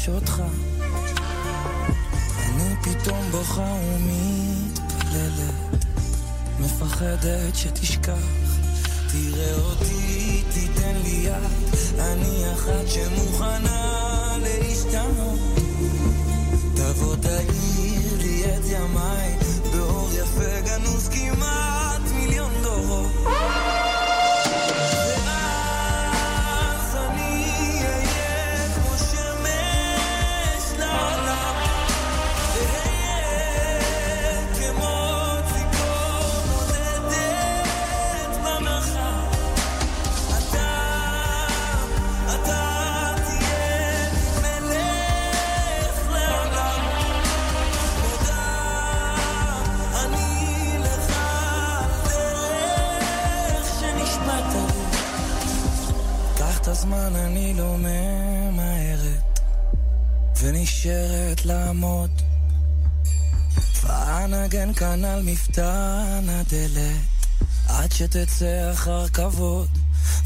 כשיש אותך. אני פתאום בוכה ומתפללת. מפחדת שתשכח. תראה אותי, תיתן לי יד. אני אחת שמוכנה להשתנות. תבוא תאיר לי את ימיי. באור יפה גנוז כמעט ונשארת לעמוד. ואנגן כאן על מפתן הדלת, עד שתצא אחר כבוד,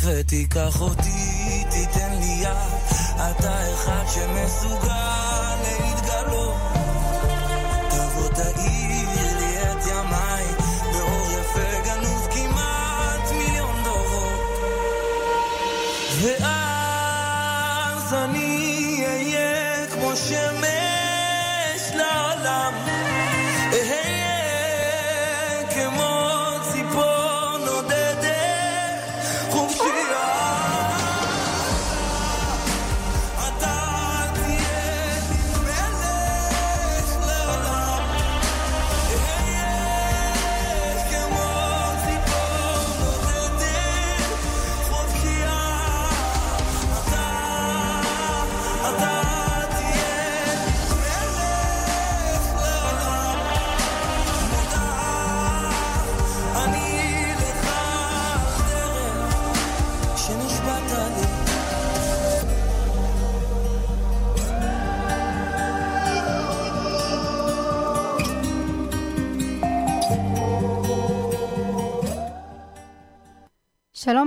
ותיקח אותי, תיתן לי יד, אתה אחד שמסוגל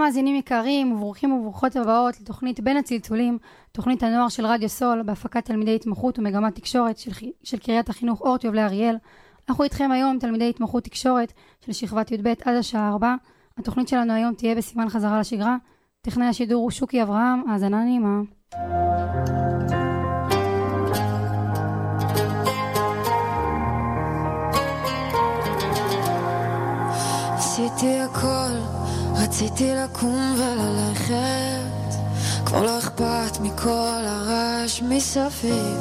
מאזינים יקרים וברוכים וברוכות הבאות לתוכנית בין הצלצולים, תוכנית הנוער של רדיו סול בהפקת תלמידי התמחות ומגמת תקשורת של, של קריית החינוך אורט יובלי אריאל. אנחנו איתכם היום תלמידי התמחות תקשורת של שכבת י"ב עד השעה 4. התוכנית שלנו היום תהיה בסימן חזרה לשגרה. טכנאי השידור הוא שוקי אברהם, האזנה נעימה. עשיתי הכל, רציתי לקום וללכת כבר לא אכפת מכל הרעש מסביב.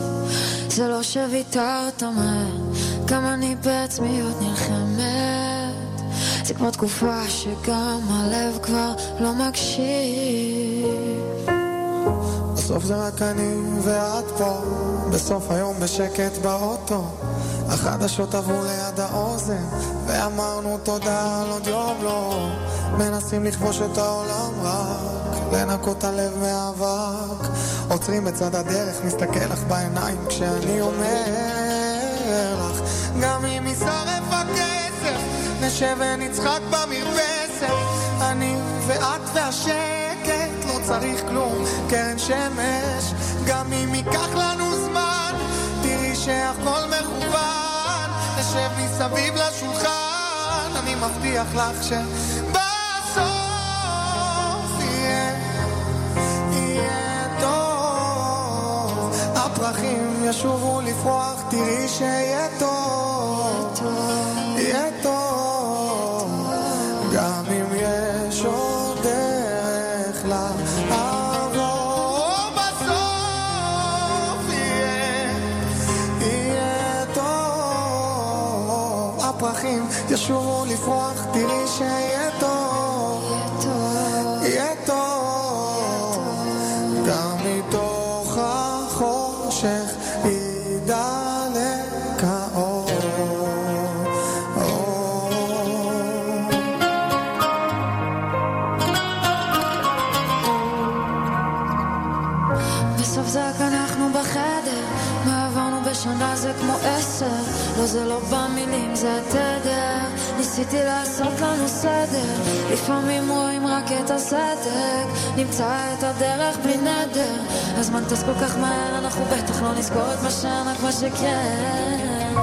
זה לא שוויתרת מהר, גם אני בעצמי עוד נלחמת. זה כבר תקופה שגם הלב כבר לא מקשיב. בסוף זה רק אני ואת פה, בסוף היום בשקט באוטו. החדשות עברו ליד האוזן, ואמרנו תודה על עוד יום לא. מנסים לכבוש את העולם רק, לנקות הלב מאבק. עוצרים בצד הדרך, מסתכל לך בעיניים כשאני אומר לך, גם אם יישרף הכסף, נשב ונצחק במרפסת. אני ואת והשקט, לא צריך כלום, קרן שמש. גם אם ייקח לנו שהכל מכוון. נשב מסביב לשולחן, אני מבטיח לך. הפרחים ישובו לפרוח, תראי שיהיה טוב. ניסיתי לעשות לנו סדר, לפעמים רואים רק את הסדק, נמצא את הדרך בלי נדר, הזמן טס כל כך מהר, אנחנו בטח לא נזכור את מה שאנחנו מה שכן,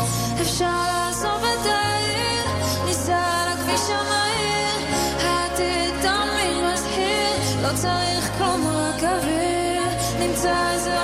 אפשר לעזוב את העיר, ניסע על הכביש המהיר, העתיד תמיד מזהיר, לא צריך כלום רק אוויר, נמצא איזה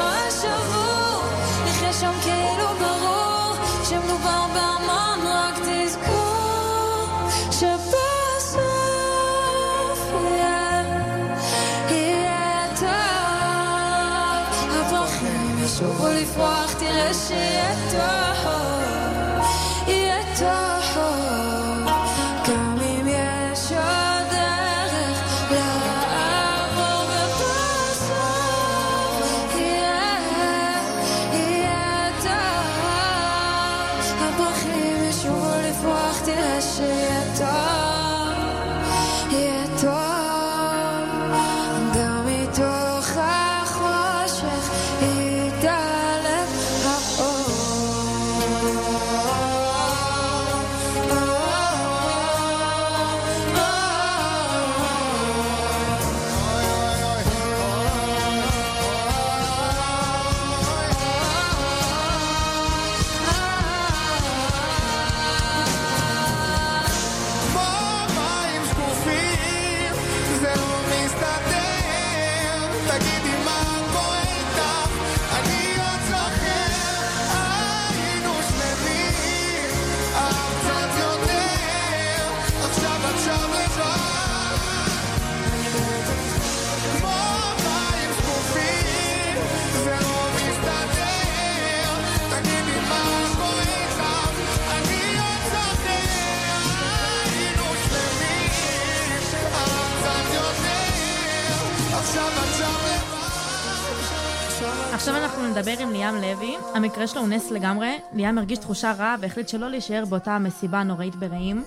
עכשיו אנחנו נדבר עם ליאם לוי, המקרה שלו הוא נס לגמרי. ליאם הרגיש תחושה רעה והחליט שלא להישאר באותה המסיבה הנוראית ברעים.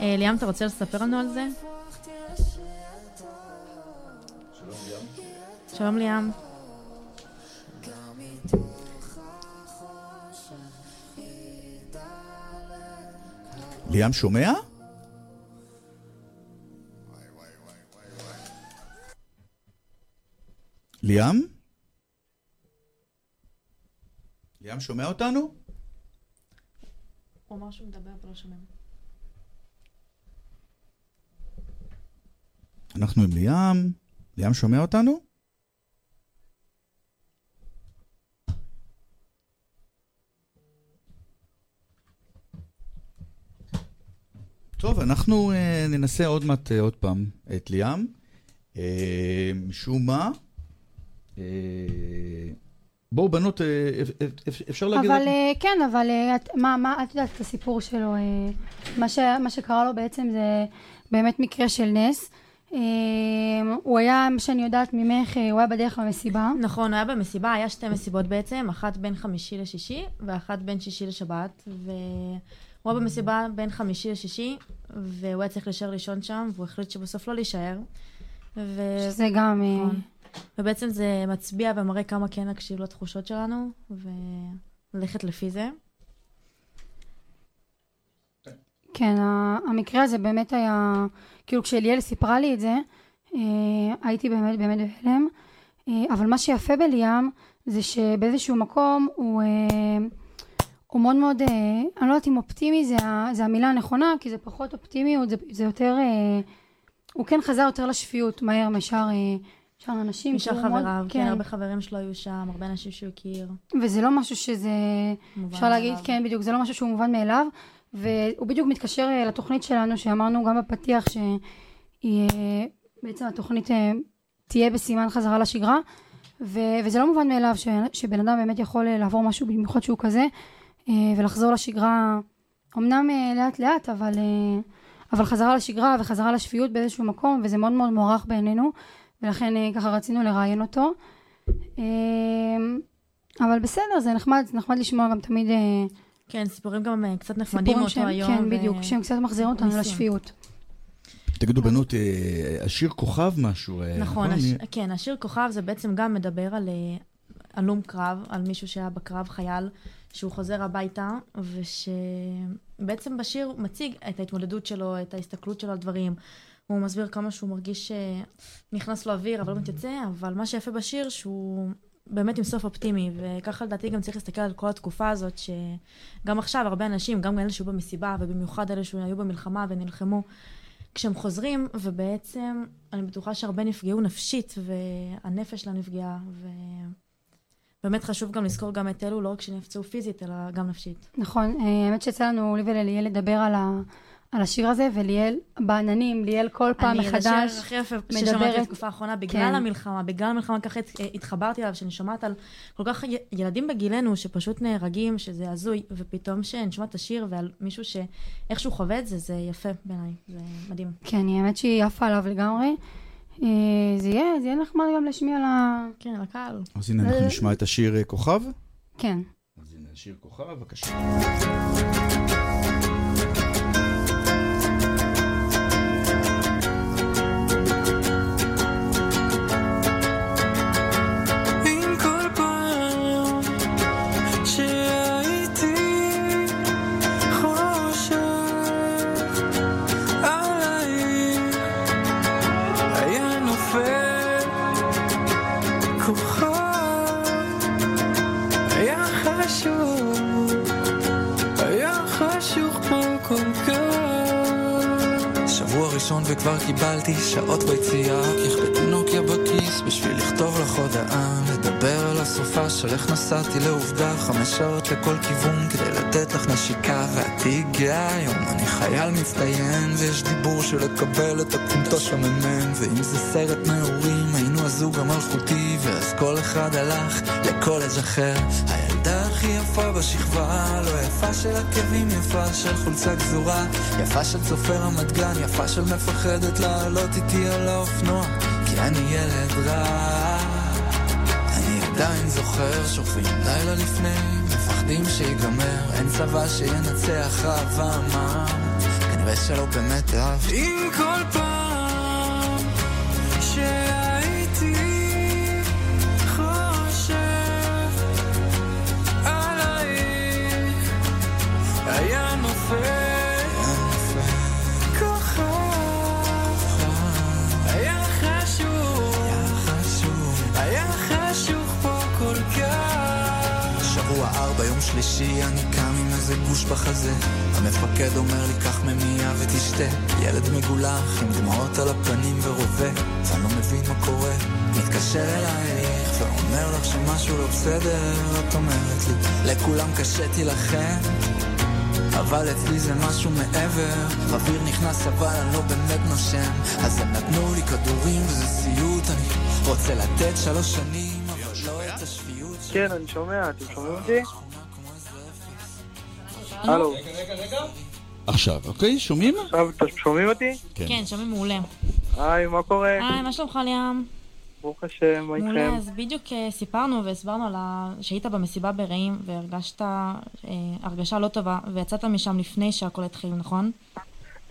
אה, ליאם, אתה רוצה לספר לנו על זה? שלום ליאם. ליאם שומע? ליאם? ליאם שומע אותנו? הוא אמר שהוא מדבר ולא שומעים. אנחנו עם ליאם. ליאם שומע אותנו? טוב, אנחנו uh, ננסה עוד מעט uh, עוד פעם את ליאם. Uh, משום מה, uh, בואו בנות, uh, אפשר להגיד... אבל אה, כן, אבל אה, את- מה, מה, את יודעת את הסיפור שלו, אה, מה, ש, מה שקרה לו בעצם זה באמת מקרה של נס. אה, הוא היה, מה שאני יודעת ממך, אה, הוא היה בדרך למסיבה. נכון, הוא היה במסיבה, היה שתי מסיבות בעצם, אחת בין חמישי לשישי, ואחת בין שישי לשבת, והוא היה במסיבה בין חמישי לשישי, והוא היה צריך להישאר לישון שם, והוא החליט שבסוף לא להישאר. ו... שזה גם... אה, נכון. ובעצם זה מצביע ומראה כמה כן להקשיב לתחושות שלנו, וללכת לפי זה. כן, המקרה הזה באמת היה, כאילו כשליאל סיפרה לי את זה, אה, הייתי באמת באמת בהלם. אה, אבל מה שיפה בליאם זה שבאיזשהו מקום הוא, אה, הוא מאוד מאוד, אני לא יודעת אם אופטימי זה, זה המילה הנכונה, כי זה פחות אופטימיות, זה, זה יותר, הוא כן חזר יותר לשפיות מהר משאר שאר האנשים. משאר הוא מאוד- חבריו, כן, הרבה חברים שלו היו שם, הרבה אנשים שהוא הכיר. וזה לא משהו שזה, אפשר להגיד, מאליו. כן, בדיוק, זה לא משהו שהוא מובן מאליו, והוא בדיוק מתקשר אה, לתוכנית שלנו, שאמרנו גם בפתיח שהיא, אה, בעצם התוכנית אה, תהיה בסימן חזרה לשגרה, ו, וזה לא מובן מאליו ש, שבן אדם באמת יכול לעבור משהו, במיוחד שהוא כזה, ולחזור לשגרה, אמנם לאט לאט, אבל, אבל חזרה לשגרה וחזרה לשפיות באיזשהו מקום, וזה מאוד מאוד מוערך בעינינו, ולכן אה, ככה רצינו לראיין אותו. אה, אבל בסדר, זה נחמד, זה נחמד לשמוע גם תמיד אה, כן, סיפורים גם קצת נחמדים מאותו שהם, היום. כן, ו- בדיוק, שהם קצת מחזירים אותנו ניסים. לשפיות. תגידו, בנות, השיר כוכב משהו. אה, נכון, הש... אני- כן, השיר כוכב זה בעצם גם מדבר על הלום קרב, על מישהו שהיה בקרב, חייל, שהוא חוזר הביתה, ושבעצם בשיר מציג את ההתמודדות שלו, את ההסתכלות שלו על דברים. הוא מסביר כמה שהוא מרגיש שנכנס לו אוויר, אבל לא מתייצא, אבל מה שיפה בשיר שהוא באמת עם סוף אופטימי, וככה לדעתי גם צריך להסתכל על כל התקופה הזאת, שגם עכשיו הרבה אנשים, גם אלה שהיו במסיבה, ובמיוחד אלה שהיו במלחמה ונלחמו, כשהם חוזרים, ובעצם אני בטוחה שהרבה נפגעו נפשית, והנפש שלה נפגעה, ובאמת חשוב גם לזכור גם את אלו, לא רק שנפצעו פיזית, אלא גם נפשית. נכון, אה, האמת שיצא לנו, לי ולליאל, לדבר על, ה, על השיר הזה, וליאל בעננים, ליאל כל פעם אני, מחדש זה השיר הכי יפה ששמעתי מדברת- בתקופה האחרונה, בגלל כן. המלחמה, בגלל המלחמה ככה הת- התחברתי אליו, שאני שומעת על כל כך י- ילדים בגילנו שפשוט נהרגים, שזה הזוי, ופתאום שאני שומעת את השיר ועל מישהו שאיכשהו חווה את זה, זה יפה בעיניי, זה מדהים. כן, האמת שהיא עפה עליו לגמרי. אה, זה יהיה, זה יהיה נחמד גם להשמיע לה... כן, לקהל. אז הנה, אנחנו נשמע את השיר אה, כוכב. כן. אז הנה, השיר כוכב, בבקשה. ראשון וכבר קיבלתי שעות ביציאה. ככבי נוקיה בכיס בשביל לכתוב לך הודעה. לדבר על הסופה של איך נסעתי לעובדה. חמש שעות לכל כיוון כדי לתת לך נשיקה. ואת תיגע היום אני חייל מצטיין. ויש דיבור של לקבל את הקומטוש המ"מ. ואם זה סרט נעורים היינו הזוג המלכותי ואז כל אחד הלך לקולג' אחר. הילדה הכי יפה בשכבה לא יפה של עקבים יפה של חולצה גזורה יפה של צופר רמת גן יפה של מפחדת לעלות איתי על האופנוע כי אני ילד רע. אני עדיין זוכר שוכבים לילה לפני מפחדים שיגמר אין צבא שינצח אהבה אמרת כנראה שלא באמת אהבת אם כל פעם ביום שלישי אני קם עם איזה גוש בחזה. המפקד אומר לי קח ממייה ותשתה. ילד מגולח עם דמעות על הפנים ורובה. ואני לא מבין מה קורה. מתקשר אלייך ואומר לך שמשהו לא בסדר. את אומרת לי לכולם קשה תילחם. אבל אצלי זה משהו מעבר אוויר נכנס אבל אני לא באמת נושם אז הם נתנו לי כדורים וזה סיוט אני רוצה לתת שלוש שנים אבל לא את השפיות כן, אני שומע, אתם שומעים אותי? הלו, עכשיו, אוקיי? שומעים? עכשיו אתם שומעים אותי? כן, שומעים מעולה. היי, מה קורה? היי, מה שלומך ליאם? ברוך השם, מה מעולה, איתכם? אז בדיוק אה, סיפרנו והסברנו על ה... שהיית במסיבה ברעים והרגשת אה, הרגשה לא טובה ויצאת משם לפני שהכל התחיל, נכון?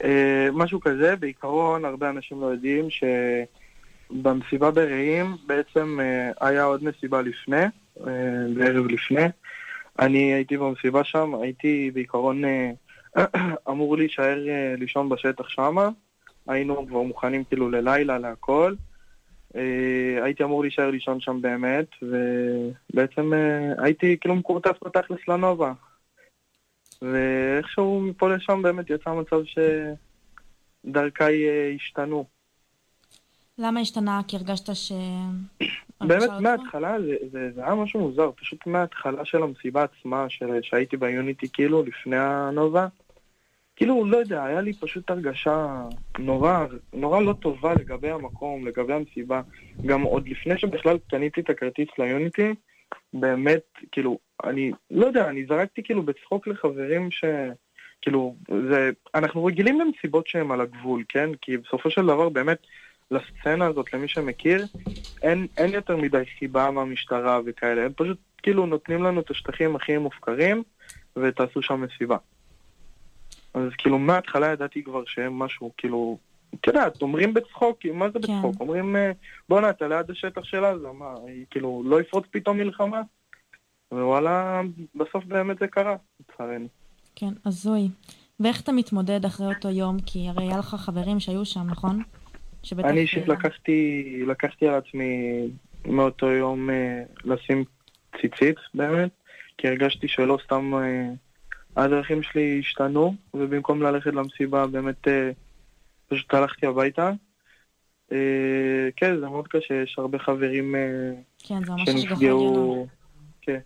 אה, משהו כזה, בעיקרון הרבה אנשים לא יודעים שבמסיבה ברעים בעצם אה, היה עוד מסיבה לפני, אה, בערב לפני. אני הייתי במסיבה שם, הייתי בעיקרון אה, אמור להישאר אה, לישון בשטח שמה. היינו כבר מוכנים כאילו ללילה, להכל. אה, הייתי אמור להישאר לישון שם באמת, ובעצם אה, הייתי כאילו מקורטס בתכלס לנובה. ואיכשהו מפה לשם באמת יצא מצב שדרכיי אה, השתנו. למה השתנה? כי הרגשת ש... באמת מההתחלה זה, זה, זה היה משהו מוזר, פשוט מההתחלה של המסיבה עצמה, של, שהייתי ביוניטי כאילו לפני הנובה, כאילו לא יודע, היה לי פשוט הרגשה נורא, נורא לא טובה לגבי המקום, לגבי המסיבה. גם עוד לפני שבכלל קניתי את הכרטיס ליוניטי, באמת, כאילו, אני לא יודע, אני זרקתי כאילו בצחוק לחברים ש... כאילו, זה, אנחנו רגילים למסיבות שהן על הגבול, כן? כי בסופו של דבר באמת, לסצנה הזאת, למי שמכיר, אין, אין יותר מדי חיבה מהמשטרה וכאלה, הם פשוט כאילו נותנים לנו את השטחים הכי מופקרים ותעשו שם מסיבה. אז כאילו מההתחלה ידעתי כבר שהם משהו, כאילו, את יודעת, אומרים בצחוק, מה זה בצחוק? אומרים, אה, בואנה, אתה ליד השטח של עזה, מה, היא כאילו, לא יפרוץ פתאום מלחמה? ווואלה, בסוף באמת זה קרה, לצערנו. כן, הזוי. ואיך אתה מתמודד אחרי אותו יום? כי הרי היה לך חברים שהיו שם, נכון? אני אישית לקחתי, לקחתי על עצמי מאותו יום אה, לשים ציצית באמת, כי הרגשתי שלא סתם אה, הדרכים שלי השתנו, ובמקום ללכת למסיבה באמת אה, פשוט הלכתי הביתה. אה, כן, זה מאוד קשה, יש הרבה חברים אה, כן. שנפגעו, כן,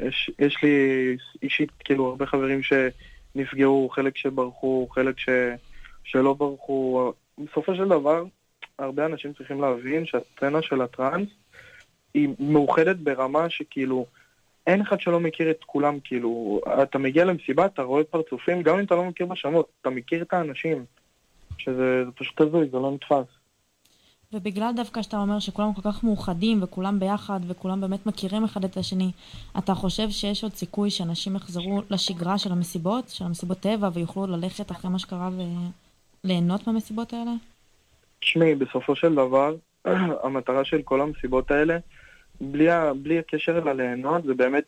יש, יש לי אישית כאילו הרבה חברים שנפגעו, חלק שברחו, חלק ש, שלא ברחו. בסופו של דבר, הרבה אנשים צריכים להבין שהסצנה של הטראנס היא מאוחדת ברמה שכאילו אין אחד שלא מכיר את כולם, כאילו, אתה מגיע למסיבה, אתה רואה פרצופים, גם אם אתה לא מכיר בשמות, אתה מכיר את האנשים, שזה זה פשוט הזוי, זה לא נתפס. ובגלל דווקא שאתה אומר שכולם כל כך מאוחדים וכולם ביחד וכולם באמת מכירים אחד את השני, אתה חושב שיש עוד סיכוי שאנשים יחזרו לשגרה של המסיבות, של המסיבות טבע, ויוכלו ללכת אחרי מה שקרה וליהנות מהמסיבות האלה? תשמעי, בסופו של דבר, המטרה של כל המסיבות האלה, בלי, בלי הקשר אל הליהנות, זה באמת,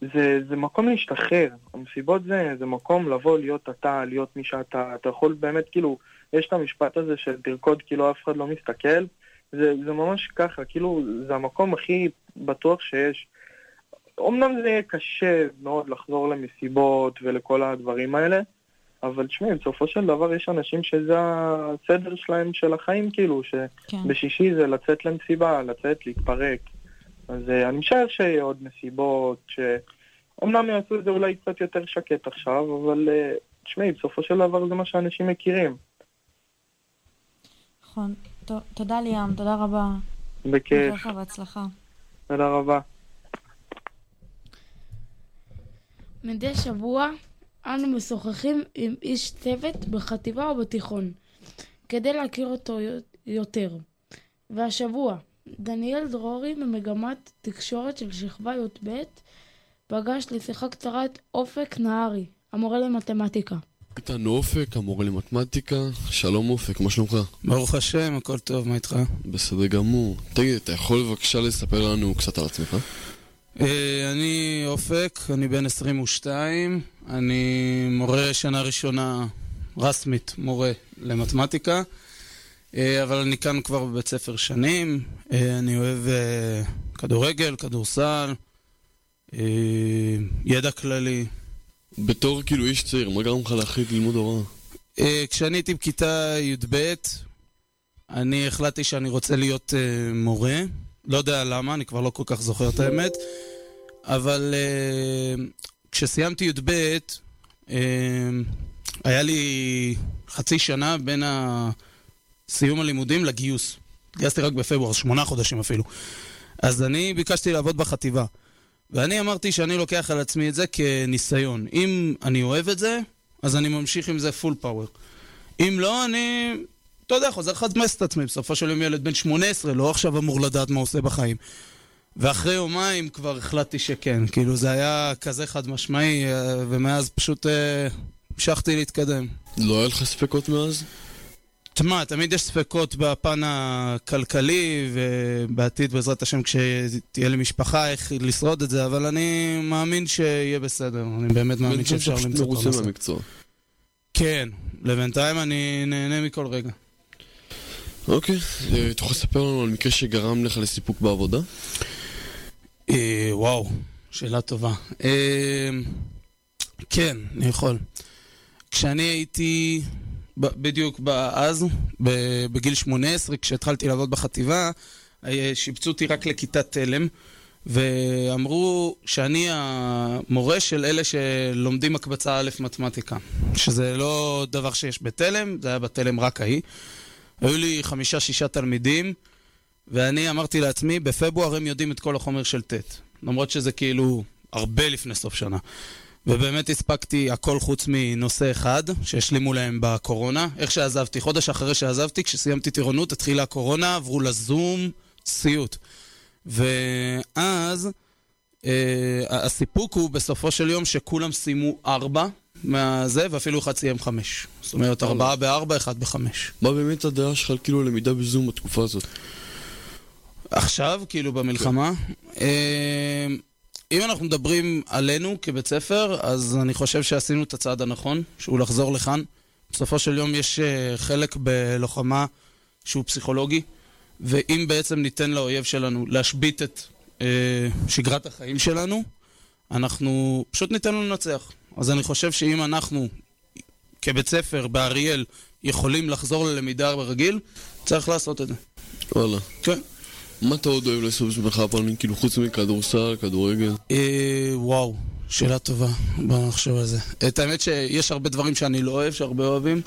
זה, זה מקום להשתחרר. המסיבות זה, זה מקום לבוא, להיות אתה, להיות מי שאתה. אתה יכול באמת, כאילו, יש את המשפט הזה של תרקוד כאילו אף אחד לא מסתכל. זה, זה ממש ככה, כאילו, זה המקום הכי בטוח שיש. אמנם זה יהיה קשה מאוד לחזור למסיבות ולכל הדברים האלה, אבל תשמעי, בסופו של דבר יש אנשים שזה הסדר שלהם של החיים, כאילו, שבשישי זה לצאת למסיבה, לצאת, להתפרק. אז אה, אני משער שיהיה עוד מסיבות, שאומנם יעשו את זה אולי קצת יותר שקט עכשיו, אבל אה, תשמעי, בסופו של דבר זה מה שאנשים מכירים. נכון. תודה ליאם, תודה רבה. בכיף, לך בהצלחה. תודה רבה. מדי שבוע אנו משוחחים עם איש צוות בחטיבה או בתיכון, כדי להכיר אותו יותר. והשבוע, דניאל דרורי ממגמת תקשורת של שכבה י"ב פגש לשיחה קצרה את אופק נהרי, המורה למתמטיקה. איתנו אופק, המורה למתמטיקה. שלום אופק, מה שלומך? ברוך השם, הכל טוב, מה איתך? בסדר גמור. תגיד, אתה יכול בבקשה לספר לנו קצת על עצמך? אה, אני אופק, אני בן 22, אני מורה שנה ראשונה רסמית, מורה למתמטיקה, אבל אני כאן כבר בבית ספר שנים, אה, אני אוהב אה, כדורגל, כדורסל, אה, ידע כללי. בתור כאילו איש צעיר, מה גרם לך להחליט ללמוד הוראה? אה, כשאני הייתי בכיתה י"ב, אני החלטתי שאני רוצה להיות אה, מורה. לא יודע למה, אני כבר לא כל כך זוכר את האמת. אבל אה, כשסיימתי י"ב, אה, היה לי חצי שנה בין ה- סיום הלימודים לגיוס. התגייסתי רק בפברואר, שמונה חודשים אפילו. אז אני ביקשתי לעבוד בחטיבה. ואני אמרתי שאני לוקח על עצמי את זה כניסיון. אם אני אוהב את זה, אז אני ממשיך עם זה פול פאוור. אם לא, אני, אתה יודע, חוזר לחדמס את עצמי. בסופו של יום ילד בן 18, לא עכשיו אמור לדעת מה עושה בחיים. ואחרי יומיים כבר החלטתי שכן. כאילו, זה היה כזה חד משמעי, אה, ומאז פשוט אה, המשכתי להתקדם. לא היה לך ספקות מאז? תשמע, תמיד יש ספקות בפן הכלכלי, ובעתיד, בעזרת השם, כשתהיה לי משפחה, איך לשרוד את זה, אבל אני מאמין שיהיה בסדר. אני באמת מאמין שאפשר למצוא מרוצה פרנסה. מהמקצוע. כן, לבינתיים אני נהנה מכל רגע. אוקיי, אה, אתה יכול לספר לנו על מקרה שגרם לך לסיפוק בעבודה? אה, וואו, שאלה טובה. אה, כן, אני יכול. כשאני הייתי בדיוק אז, בגיל 18, כשהתחלתי לעבוד בחטיבה, אה, שיבצו אותי רק לכיתת תלם, ואמרו שאני המורה של אלה שלומדים הקבצה א' מתמטיקה, שזה לא דבר שיש בתלם, זה היה בתלם רק ההיא. היו לי חמישה-שישה תלמידים, ואני אמרתי לעצמי, בפברואר הם יודעים את כל החומר של ט', למרות שזה כאילו הרבה לפני סוף שנה. ובאמת הספקתי הכל חוץ מנושא אחד, שהשלימו להם בקורונה. איך שעזבתי, חודש אחרי שעזבתי, כשסיימתי טירונות, התחילה הקורונה, עברו לזום, סיוט. ואז אה, הסיפוק הוא בסופו של יום שכולם סיימו ארבע מהזה, ואפילו אחד סיים חמש. זאת אומרת, ארבעה בארבע, אחד בחמש. מה באמת הדעה שלך על כאילו למידה בזום בתקופה הזאת? עכשיו, כאילו במלחמה. אה, אם אנחנו מדברים עלינו כבית ספר, אז אני חושב שעשינו את הצעד הנכון, שהוא לחזור לכאן. בסופו של יום יש אה, חלק בלוחמה שהוא פסיכולוגי, ואם בעצם ניתן לאויב שלנו להשבית את אה, שגרת החיים שלנו, אנחנו פשוט ניתן לו לנצח. אז אני חושב שאם אנחנו כבית ספר באריאל יכולים לחזור ללמידה ברגיל, צריך לעשות את זה. וואלה. כן. מה אתה עוד אוהב לעשות בשבילך הפעמים, כאילו חוץ מכדורסל, כדורגל? אה, וואו, שאלה טובה, בוא נחשוב על זה. את האמת שיש הרבה דברים שאני לא אוהב, שהרבה אוהבים.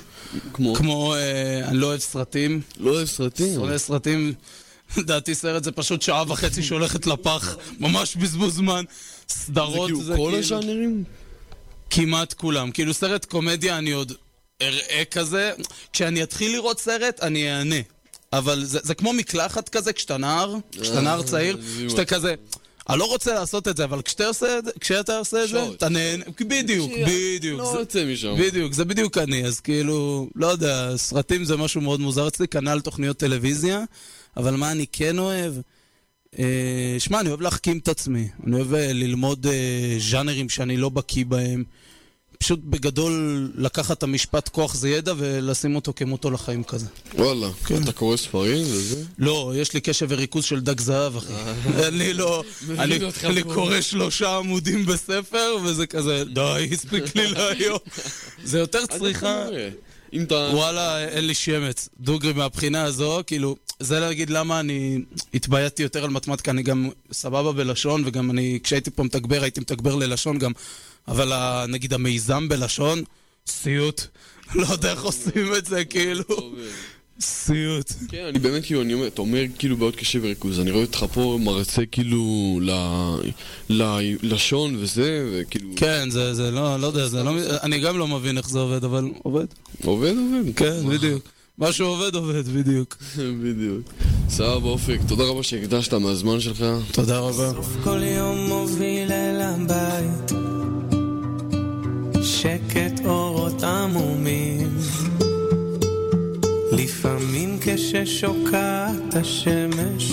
כמו? כמו, אה, אני לא אוהב סרטים. לא אוהב סרטים? שונא סרטים. לדעתי סרט זה פשוט שעה וחצי שהולכת לפח, ממש בזבוז זמן. סדרות זה זה כאילו כאילו... כל הז'אנרים? כמעט כולם. כאילו סרט קומדיה אני עוד אראה כזה. כשאני אתחיל לראות סרט, אני אענה. אבל זה, זה כמו מקלחת כזה כשאתה נער, כשאתה נער צעיר, זיוע. כשאתה כזה... אני לא רוצה לעשות את זה, אבל כשאתה עושה את זה, כשאתה עושה את זה. אתה נהנה, בדיוק, בדיוק. לא יוצא משם. בדיוק, זה בדיוק אני, אז כאילו, לא יודע, סרטים זה משהו מאוד מוזר אצלי, כנ"ל תוכניות טלוויזיה, אבל מה אני כן אוהב? אה, שמע, אני אוהב להחכים את עצמי, אני אוהב אה, ללמוד אה, ז'אנרים שאני לא בקיא בהם. פשוט בגדול לקחת את המשפט כוח זה ידע ולשים אותו כמוטו לחיים כזה. וואלה. אתה קורא ספרים וזה? לא, יש לי קשב וריכוז של דג זהב, אחי. אני לא... אני אני. קורא שלושה עמודים בספר, וזה כזה, די, הספיק לי להיום. זה יותר צריכה... אם אתה... וואלה, אין לי שמץ. דוגרי מהבחינה הזו, כאילו, זה להגיד למה אני התבייתתי יותר על מתמטיקה, אני גם סבבה בלשון, וגם אני, כשהייתי פה מתגבר, הייתי מתגבר ללשון גם, אבל נגיד המיזם בלשון, סיוט. לא יודע איך עושים את זה, כאילו. סיוט. כן, אני באמת כאילו, אני אומר, אתה אומר כאילו בעיות קשב וריכוז, אני רואה אותך פה מרצה כאילו ללשון וזה, וכאילו... כן, זה, זה לא, לא יודע, זה לא, אני גם לא מבין איך זה עובד, אבל עובד. עובד, עובד. כן, בדיוק. מה שעובד, עובד, בדיוק. בדיוק. סבבה, אופק, תודה רבה שהקדשת מהזמן שלך. תודה רבה. כל יום מוביל אל הבית שקט אורות עמומים לפעמים כששוקעת השמש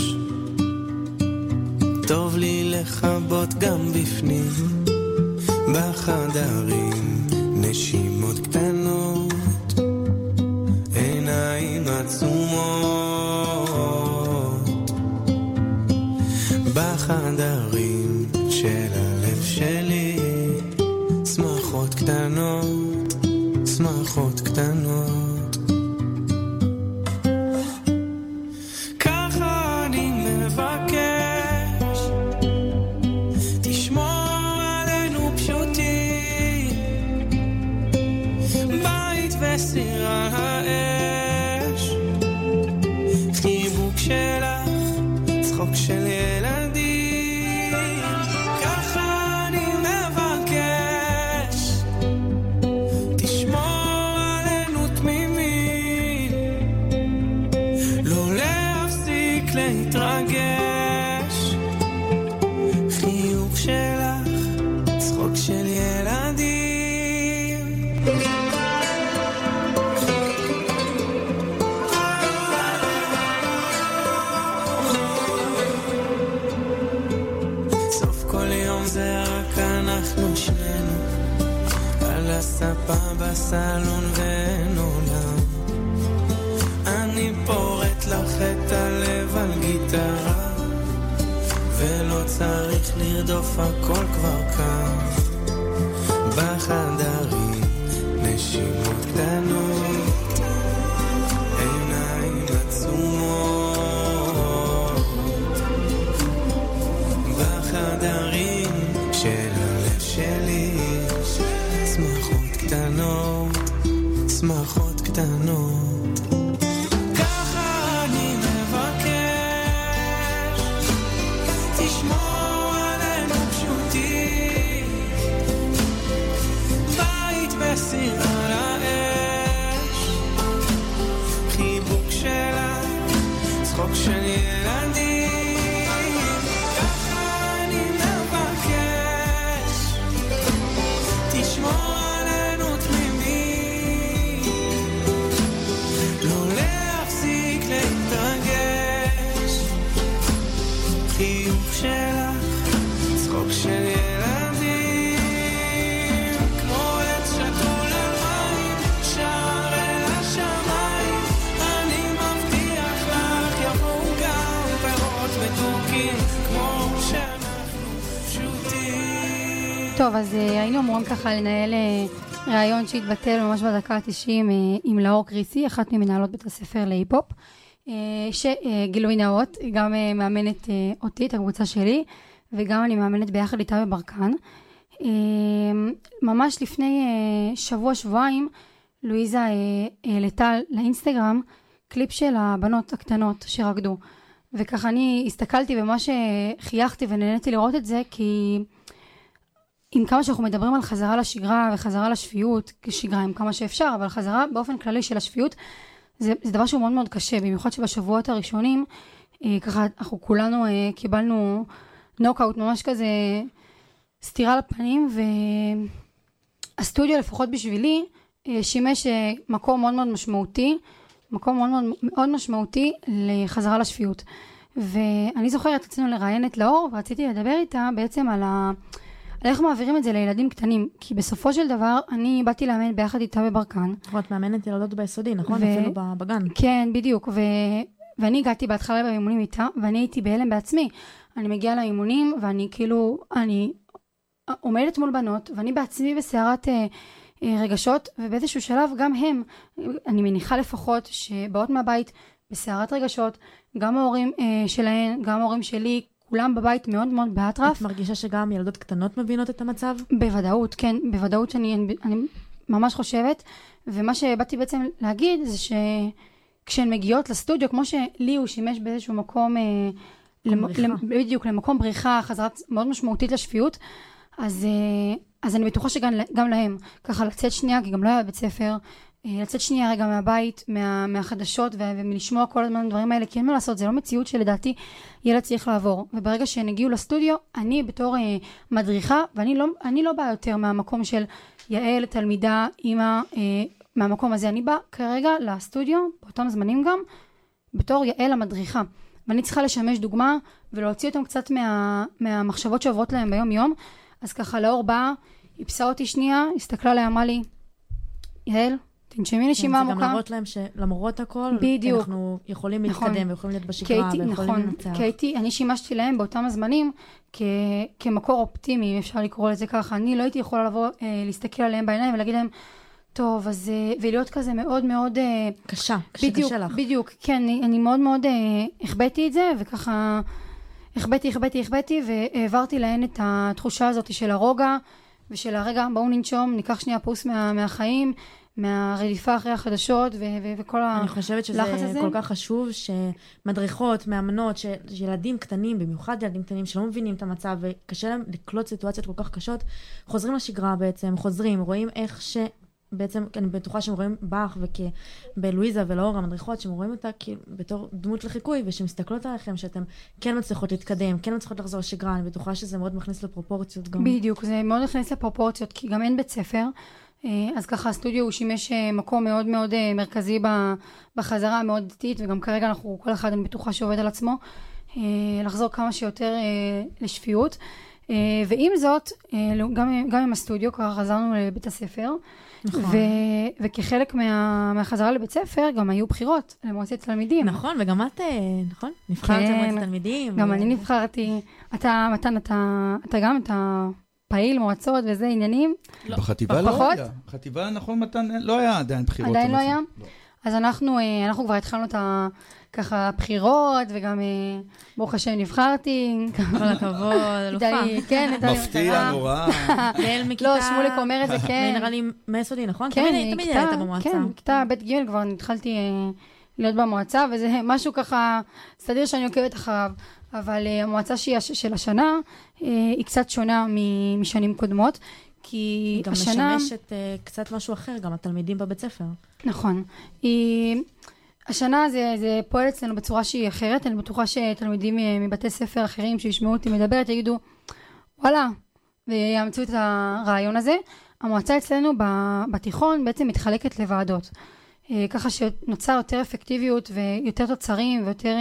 טוב לי לכבות גם בפנים בחדרים נשימות קטנות לרדוף הכל כבר כאן בחדרים נשימות קטנות עיניים עצומות. בחדרים של הלב שלי שמחות קטנות, שמחות קטנות טוב, אז אה, היינו אמורים ככה לנהל אה, ראיון שהתבטל ממש בדקה ה-90 עם לאור קריסי, אחת ממנהלות בית הספר להיפ-הופ, אה, שגילוי נאות, גם אה, מאמנת אה, אותי, את הקבוצה שלי, וגם אני מאמנת ביחד איתה בברקן. אה, ממש לפני אה, שבוע-שבועיים, לואיזה אה, העלתה לאינסטגרם קליפ של הבנות הקטנות שרקדו. וככה אני הסתכלתי וממש אה, חייכתי ונהניתי לראות את זה, כי עם כמה שאנחנו מדברים על חזרה לשגרה וחזרה לשפיות, כשגרה עם כמה שאפשר, אבל חזרה באופן כללי של השפיות, זה, זה דבר שהוא מאוד מאוד קשה, במיוחד שבשבועות הראשונים, אה, ככה אנחנו כולנו אה, קיבלנו נוקאוט, ממש כזה סטירה לפנים, והסטודיו לפחות בשבילי, אה, שימש אה, מקום מאוד מאוד משמעותי, מקום מאוד מאוד, מאוד משמעותי לחזרה לשפיות. ואני זוכרת, רצינו לראיין את לאור, ורציתי לדבר איתה בעצם על ה... על איך מעבירים את זה לילדים קטנים. כי בסופו של דבר, אני באתי לאמן ביחד איתה בברקן. את מאמנת ילדות ביסודי, נכון? ו- אפילו בגן. כן, בדיוק. ו... ואני הגעתי בהתחלה באימונים איתה, ואני הייתי בהלם בעצמי. אני מגיעה לאימונים, ואני כאילו, אני עומדת מול בנות, ואני בעצמי בסערת אה, אה, רגשות, ובאיזשהו שלב גם הם, אני מניחה לפחות, שבאות מהבית בסערת רגשות, גם ההורים אה, שלהן, גם ההורים שלי, כולם בבית מאוד מאוד באטרף. את מרגישה שגם ילדות קטנות מבינות את המצב? בוודאות, כן, בוודאות שאני אני, אני ממש חושבת, ומה שבאתי בעצם להגיד זה שכשהן מגיעות לסטודיו, כמו שלי הוא שימש באיזשהו מקום, אה, למ. למ, בדיוק, למקום בריחה, חזרה מאוד משמעותית לשפיות, אז, אה, אז אני בטוחה שגם גם להם, ככה לצאת שנייה, כי גם לא היה בית ספר, לצאת שנייה רגע מהבית, מה, מהחדשות ו- ומלשמוע כל הזמן דברים האלה, כי אין מה לעשות, זה לא מציאות שלדעתי ילד צריך לעבור. וברגע שהן הגיעו לסטודיו, אני בתור אה, מדריכה, ואני לא, לא באה יותר מהמקום של יעל, תלמידה, אימא, אה, מהמקום הזה. אני באה כרגע לסטודיו, באותם זמנים גם, בתור יעל המדריכה. ואני צריכה לשמש דוגמה ולהוציא אותם קצת מה, מהמחשבות שעוברות להם ביום יום. אז ככה לאור באה, איפסה אותי שנייה, הסתכלה עליי, אמרה לי, יעל, תנשמי נשימה כן, זה גם עמוקה. להראות להם שלמרות הכל, בדיוק. אנחנו יכולים נכון. להתקדם, ויכולים להיות בשגרה, הייתי- ויכולים נכון, לנצח. כי הייתי, אני שימשתי להם באותם הזמנים כ, כמקור אופטימי, אם אפשר לקרוא לזה ככה. אני לא הייתי יכולה לבוא, אה, להסתכל עליהם בעיניים ולהגיד להם, טוב, אז... אה, ולהיות כזה מאוד מאוד... אה, קשה, קשה, בדיוק, קשה לך. בדיוק, כן, אני, אני מאוד מאוד אה, החבאתי את זה, וככה... החבאתי, החבאתי, החבאתי, והעברתי להן את התחושה הזאת של הרוגע, ושל הרגע, בואו ננשום, ניקח שנייה פוס מה, מהחיים, מהרדיפה אחרי החדשות, ו- ו- וכל הלחץ אני חושבת שזה הזה. כל כך חשוב שמדריכות, מאמנות, שילדים קטנים, במיוחד ילדים קטנים שלא מבינים את המצב וקשה להם לקלוט סיטואציות כל כך קשות, חוזרים לשגרה בעצם, חוזרים, רואים איך ש... בעצם, אני בטוחה שהם רואים בך ובלואיזה ולאור המדריכות, שהם רואים אותה כאילו בתור דמות לחיקוי, ושמסתכלות עליכם, שאתם כן מצליחות להתקדם, כן מצליחות לחזור לשגרה, אני בטוחה שזה מאוד מכניס לפרופורציות גם. בדיוק, זה מאוד נכנס לפרופורציות, כי גם אין בית ספר. אה, אז ככה הסטודיו הוא שימש אה, מקום מאוד מאוד אה, מרכזי בחזרה המאוד איטית, וגם כרגע אנחנו, כל אחד אני בטוחה שעובד על עצמו, לחזור כמה שיותר לשפיות. ועם זאת, אה, גם, גם עם הסטודיו, ככה חזרנו לבית הספר. נכון. ו, וכחלק מה, מהחזרה לבית ספר גם היו בחירות למועצת תלמידים. נכון, וגם את, נכון? נבחרת למועצת תלמידים. גם ו- אני נבחרתי. אתה, מתן, אתה, אתה גם, אתה פעיל מועצות וזה עניינים? בחטיבה לא פחות? היה. בחטיבה, נכון, מתן, לא היה עדיין בחירות. עדיין לא. היה? אז אנחנו, אה, אנחנו כבר התחלנו את ה... ככה בחירות, וגם אה, ברוך השם נבחרתי. כל הכבוד, אלופה. הייתה כן, הייתה לי מפתיע מטרה. נורא. ואל מכיתה... לא, שמוליק אומר את זה, כן. ונראה לי מיסודי, נכון? כן, תמיד תמיד מכיתה- היית במועצה. כן, מכיתה ב' ג' כבר התחלתי אה, להיות במועצה, וזה משהו ככה סדיר שאני עוקבת אחריו. אבל אה, המועצה שהיא של השנה אה, היא קצת שונה משנים קודמות, כי גם השנה... משמשת אה, קצת משהו אחר, גם התלמידים בבית ספר. נכון. היא... השנה זה, זה פועל אצלנו בצורה שהיא אחרת, אני בטוחה שתלמידים מבתי ספר אחרים שישמעו אותי מדברת יגידו, וואלה, ויאמצו את הרעיון הזה. המועצה אצלנו בתיכון בעצם מתחלקת לוועדות. ככה שנוצר יותר אפקטיביות ויותר תוצרים ויותר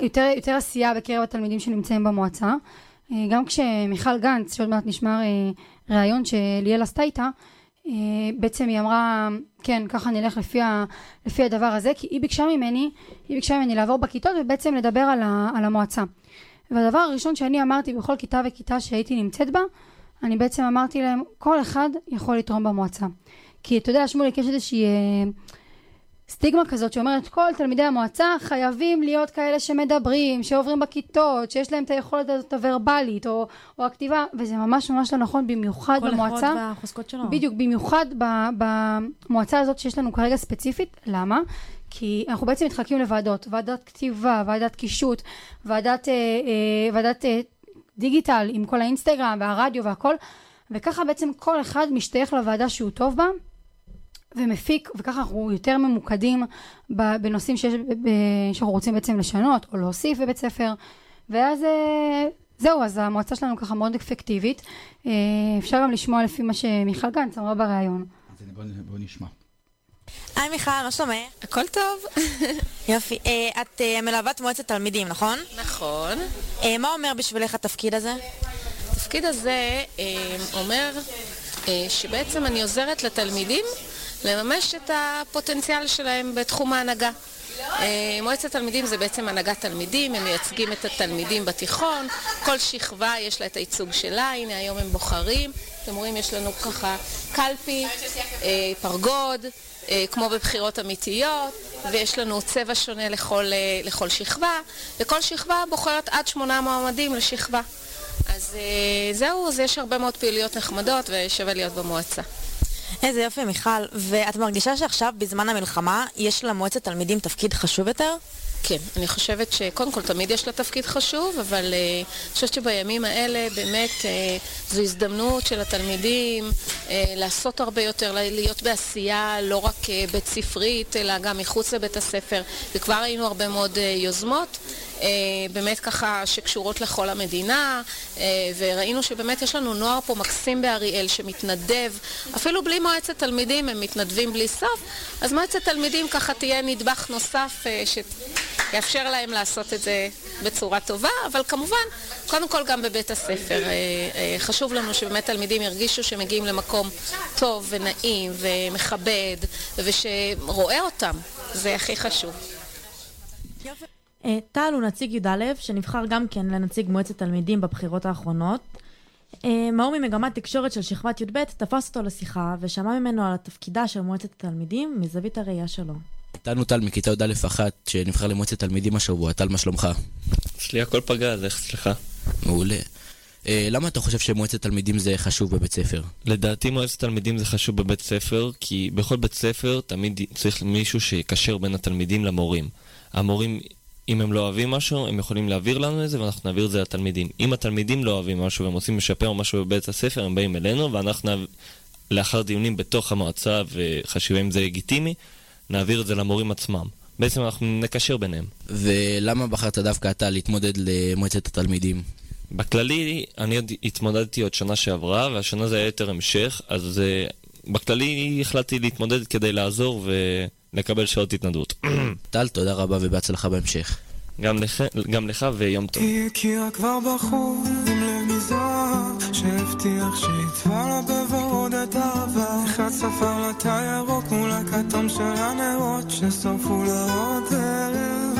יותר, יותר עשייה בקרב התלמידים שנמצאים במועצה. אה, גם כשמיכל גנץ, שעוד מעט נשמע אה, ראיון שליאל עשתה איתה, אה, בעצם היא אמרה, כן, ככה נלך לפי, ה, לפי הדבר הזה, כי היא ביקשה ממני, היא ביקשה ממני לעבור בכיתות ובעצם לדבר על, ה, על המועצה. והדבר הראשון שאני אמרתי בכל כיתה וכיתה שהייתי נמצאת בה, אני בעצם אמרתי להם, כל אחד יכול לתרום במועצה. כי אתה יודע, שמוליק, יש איזושהי סטיגמה כזאת שאומרת, כל תלמידי המועצה חייבים להיות כאלה שמדברים, שעוברים בכיתות, שיש להם את היכולת הזאת הוורבלית, או, או הכתיבה, וזה ממש ממש לא נכון, במיוחד כל במועצה. אחד והחוזקות שלו. בדיוק, במיוחד במועצה הזאת שיש לנו כרגע ספציפית. למה? כי אנחנו בעצם מתחלקים לוועדות, ועדת כתיבה, ועדת קישוט, ועדת, אה, אה, ועדת אה, דיגיטל עם כל האינסטגרם והרדיו והכל, וככה בעצם כל אחד משתייך לוועדה שהוא טוב בה, ומפיק, וככה אנחנו יותר ממוקדים בנושאים שיש, שאנחנו רוצים בעצם לשנות או להוסיף בבית ספר, ואז אה, זהו, אז המועצה שלנו ככה מאוד אפקטיבית. אה, אפשר גם לשמוע לפי מה שמיכל גנץ אמרה בריאיון. אז הנה, בוא נשמע. היי מיכל, מה שלומך? הכל טוב. יופי. אה, את אה, מלוות מועצת תלמידים, נכון? נכון. מה אומר בשבילך התפקיד הזה? התפקיד הזה אומר שבעצם אני עוזרת לתלמידים לממש את הפוטנציאל שלהם בתחום ההנהגה. אה, מועצת תלמידים זה בעצם הנהגת תלמידים, הם מייצגים את התלמידים בתיכון, כל שכבה יש לה את הייצוג שלה, הנה היום הם בוחרים, אתם רואים יש לנו ככה קלפי, אה, פרגוד, אה, כמו בבחירות אמיתיות, ויש לנו צבע שונה לכל, לכל שכבה, וכל שכבה בוחרת עד שמונה מועמדים לשכבה. אז זהו, אז יש הרבה מאוד פעילויות נחמדות ושווה להיות במועצה. איזה יופי מיכל. ואת מרגישה שעכשיו בזמן המלחמה יש למועצת תלמידים תפקיד חשוב יותר? כן, אני חושבת שקודם כל תמיד יש לה תפקיד חשוב, אבל uh, אני חושבת שבימים האלה באמת uh, זו הזדמנות של התלמידים uh, לעשות הרבה יותר, להיות בעשייה לא רק uh, בית ספרית, אלא גם מחוץ לבית הספר, וכבר ראינו הרבה מאוד uh, יוזמות. Uh, באמת ככה שקשורות לכל המדינה, uh, וראינו שבאמת יש לנו נוער פה מקסים באריאל שמתנדב, אפילו בלי מועצת תלמידים הם מתנדבים בלי סוף, אז מועצת תלמידים ככה תהיה נדבך נוסף uh, ש... יאפשר להם לעשות את זה בצורה טובה, אבל כמובן, קודם כל גם בבית הספר. אה, אה, חשוב לנו שבאמת תלמידים ירגישו שמגיעים למקום טוב ונעים ומכבד, ושרואה אותם, זה הכי חשוב. אה, טל הוא נציג י"א, שנבחר גם כן לנציג מועצת תלמידים בבחירות האחרונות. אה, מאור ממגמת תקשורת של שכבת י"ב תפס אותו לשיחה ושמע ממנו על תפקידה של מועצת התלמידים מזווית הראייה שלו. איתנו טל מכיתה י"א אחת שנבחר למועצת תלמידים השבוע, טל מה שלומך? אצלי הכל פגז, איך אצלך? מעולה. אה, למה אתה חושב שמועצת תלמידים זה חשוב בבית ספר? לדעתי מועצת תלמידים זה חשוב בבית ספר, כי בכל בית ספר תמיד צריך מישהו שיקשר בין התלמידים למורים. המורים, אם הם לא אוהבים משהו, הם יכולים להעביר לנו את זה ואנחנו נעביר את זה לתלמידים. אם התלמידים לא אוהבים משהו והם רוצים לשפר משהו בבית הספר, הם באים אלינו ואנחנו לאחר דיונים בתוך המועצה וחשיבה אם זה לגיטימי, נעביר את זה למורים עצמם. בעצם אנחנו נקשר ביניהם. ולמה בחרת דווקא אתה להתמודד למועצת התלמידים? בכללי, אני עוד התמודדתי עוד שנה שעברה, והשנה זה היה יותר המשך, אז uh, בכללי החלטתי להתמודד כדי לעזור ולקבל שעות התנדבות. טל, תודה רבה ובהצלחה בהמשך. גם לך, גם לך ויום טוב. היא הכירה כבר בחור עם לב מזהב שהבטיח שיתבע לה בוורוד את האהבה אחד ספר לה את הירוק מול הכתום של הנרות ששרפו לה עוד ערב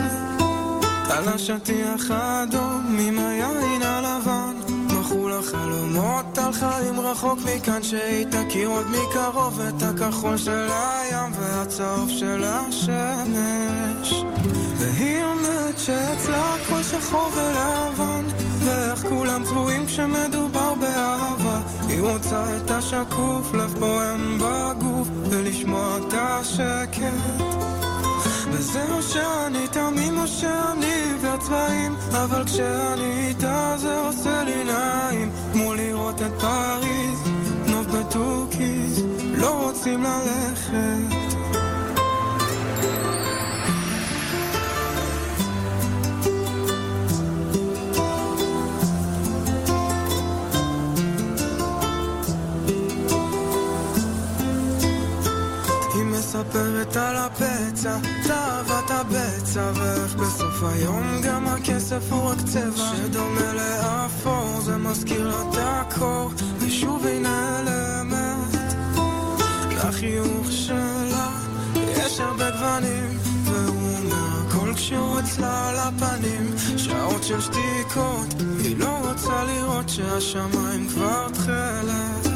על השטיח האדום עם היין הלבן מכרו לה חלומות על חיים רחוק מכאן שהיא תכיר עוד מקרוב את הכחול של הים והצהוב של השמש. והיא אומרת שאצלה הכל שחור ולבן ואיך כולם צבועים כשמדובר באהבה. היא רוצה את השקוף, לב בגוף ולשמוע את השקט וזהו שאני תמים או שאני עיוור צבעים אבל כשאני איתה זה עושה לי נעים. כמו לראות את פריז, נוף בטורקיז לא רוצים ללכת מספרת על הפצע, תאוות הבצע ואיך בסוף היום גם הכסף הוא רק צבע. שדומה לאפור, זה מזכיר את הקור ושוב היא נעלמת לחיוך שלה. יש הרבה גוונים והוא אומר הכל כשהוא אצלה על הפנים. שעות של שתיקות היא לא רוצה לראות שהשמיים כבר תכלת.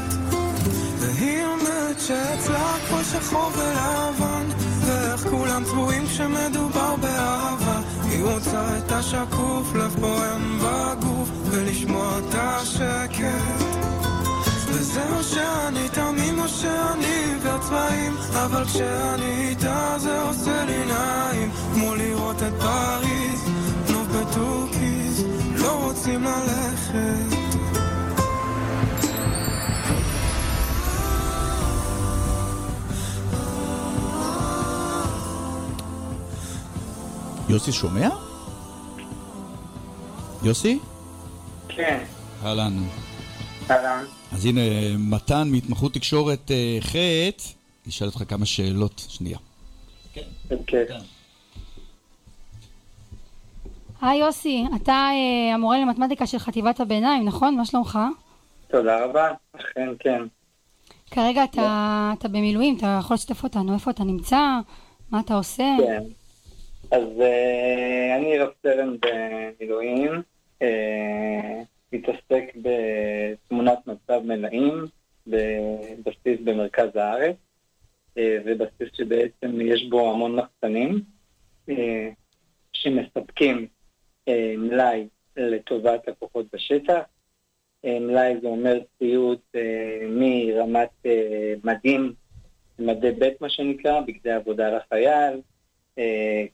והיא שאצלה הכל שחור ולבן ואיך כולם צבועים כשמדובר באהבה. היא רוצה את השקוף, לב פועם בגוף ולשמוע את השקט. וזהו שאני תמים או שאני עיוור צבעים אבל כשאני איתה זה עושה לי נעים. כמו לראות את פריז, נוף בטורקיז לא רוצים ללכת יוסי שומע? יוסי? כן, אהלן. אהלן. אז הנה, מתן מהתמחות תקשורת אה, ח' ישאל אותך כמה שאלות. שנייה. אוקיי. היי יוסי, אתה אה, המורה למתמטיקה של חטיבת הביניים, נכון? מה שלומך? תודה רבה, אכן כן. כרגע אתה, אתה במילואים, אתה יכול לשתף אותנו איפה אתה נמצא? מה אתה עושה? כן. אז אה, אני רב סרן במילואים, אה, מתעסק בתמונת מצב מלאים בבסיס במרכז הארץ, אה, ובסיס שבעצם יש בו המון מחסנים שמספקים אה, מלאי לטובת הכוחות בשטח. אה, מלאי זה אומר ציוד אה, מרמת אה, מדים, מדי ב' מה שנקרא, בגדי עבודה לחייל,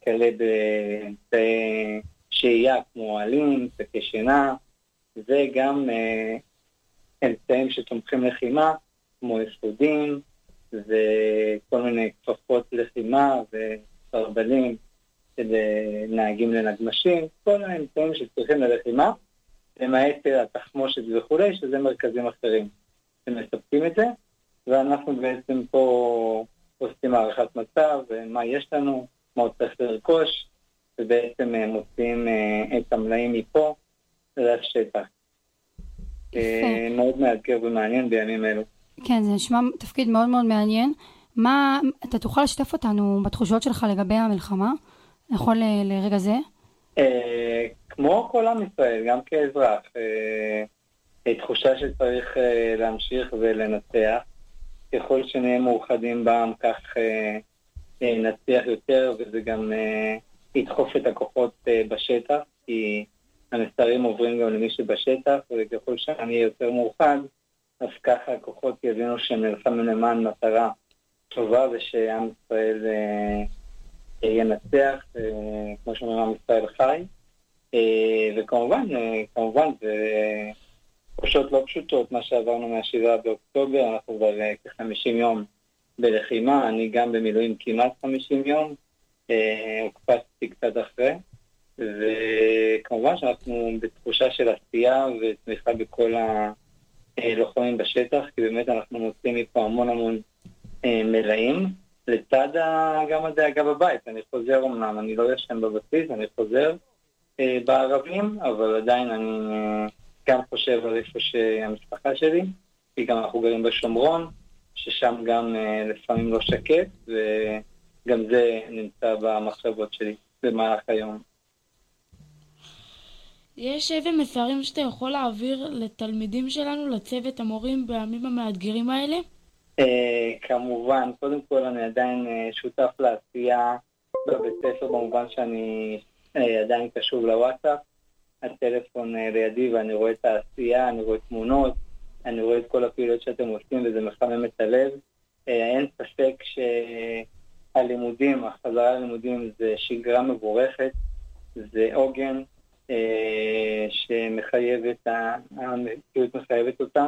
כאלה באמצעי שהייה כמו אוהלים, שקי שינה, וגם אה, אמצעים שתומכים לחימה, כמו יסודים וכל מיני כפפות לחימה וסרבלים של אה, לנגמשים, כל מיני אמצעים שצריכים ללחימה, למעט אה, התחמושת וכולי, שזה מרכזים אחרים. שמספקים את זה, ואנחנו בעצם פה עושים הערכת מצב, אה, מה יש לנו, מה עוד צריך לרכוש, ובעצם אה, מוציאים אה, את המלאים מפה לשטח. אה, מאוד מאתגר ומעניין בימים אלו. כן, זה נשמע תפקיד מאוד מאוד מעניין. מה, אתה תוכל לשתף אותנו בתחושות שלך לגבי המלחמה, נכון ל- לרגע זה? כמו כל עם ישראל, גם כאזרח, תחושה שצריך להמשיך ולנצח. ככל שנהיה מאוחדים בעם, כך נצליח יותר, וזה גם אה, ידחוף את הכוחות אה, בשטח, כי המסרים עוברים גם למי שבשטח, וככל שאני אהיה יותר מאוחד, אז ככה הכוחות יבינו שהם נלחמים למען מטרה טובה, ושעם ישראל אה, אה, ינצח, אה, כמו שאומרים, עם ישראל חי. אה, וכמובן, אה, כמובן, זה תחושות לא פשוטות, מה שעברנו מה-7 באוקטובר, אנחנו כבר אה, כ-50 יום בלחימה, אני גם במילואים כמעט 50 יום, אה, הוקפצתי קצת אחרי, וכמובן שאנחנו בתחושה של עשייה ותמיכה בכל הלוחמים בשטח, כי באמת אנחנו מוצאים מפה המון המון אה, מלאים, לצד גם הדאגה בבית, אני חוזר אמנם, אני לא ישן בבסיס, אני חוזר אה, בערבים, אבל עדיין אני גם חושב על איפה שהמשפחה שלי, כי גם אנחנו גרים בשומרון, ששם גם אה, לפעמים לא שקט, וגם זה נמצא במחשבות שלי במהלך היום. יש איזה מסרים שאתה יכול להעביר לתלמידים שלנו, לצוות המורים בימים המאתגרים האלה? אה, כמובן, קודם כל אני עדיין אה, שותף לעשייה בבית ספר במובן שאני אה, עדיין קשוב לוואטסאפ, הטלפון אה, לידי ואני רואה את העשייה, אני רואה תמונות, אני רואה את כל הפעילות שאתם עושים וזה מחמם את הלב. אה, אין ספק שהלימודים, החזרה ללימודים זה שגרה מבורכת, זה עוגן אה, שמחייב את ה... המציאות מחייבת אותה,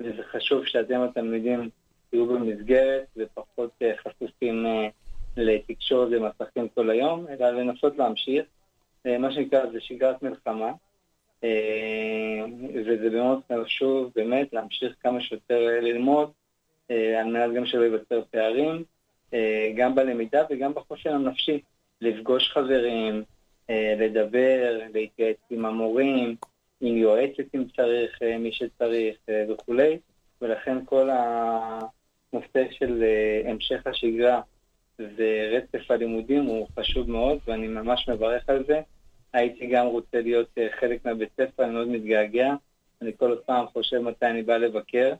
וזה חשוב שאתם התלמידים תהיו במסגרת ופחות אה, חשופים אה, לתקשורת ומסכים כל היום, אלא לנסות להמשיך. אה, מה שנקרא זה שגרת מלחמה, וזה מאוד חשוב באמת להמשיך כמה שיותר אה, ללמוד, אה, על מנת גם שלא ייווצר פערים, אה, גם בלמידה וגם בחושן הנפשי, לפגוש חברים, אה, לדבר, להתייעץ עם המורים, עם יועצת אם צריך, אה, מי שצריך אה, וכולי, ולכן כל הנושא של אה, המשך השגרה ורצף הלימודים הוא חשוב מאוד, ואני ממש מברך על זה. הייתי גם רוצה להיות אה, חלק מהבית ספר, אני מאוד מתגעגע. אני כל פעם חושב מתי אני בא לבקר,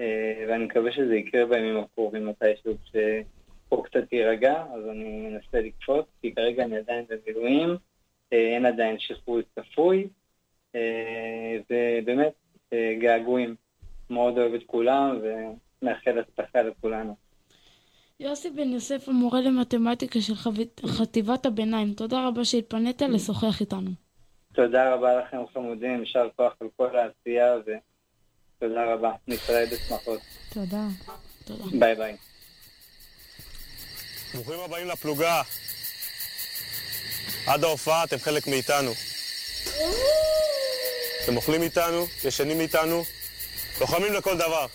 אה, ואני מקווה שזה יקרה בימים הקרובים מתישהו, כשפה קצת יירגע, אז אני אנסה לקפוץ, כי כרגע אני עדיין במילואים, אה, אין עדיין שחרור צפוי, ובאמת, געגועים. מאוד אוהב את כולם, ומאחל הצלחה לכולנו. יוסי בן יוסף, המורה למתמטיקה של חטיבת הביניים, תודה רבה שהתפנית לשוחח איתנו. תודה רבה לכם חמודים, יישר כוח על כל העשייה, ותודה רבה. נתראה בשמחות. תודה. ביי ביי. ברוכים הבאים לפלוגה. עד ההופעה אתם חלק מאיתנו. אתם אוכלים איתנו, ישנים איתנו, לוחמים לכל דבר.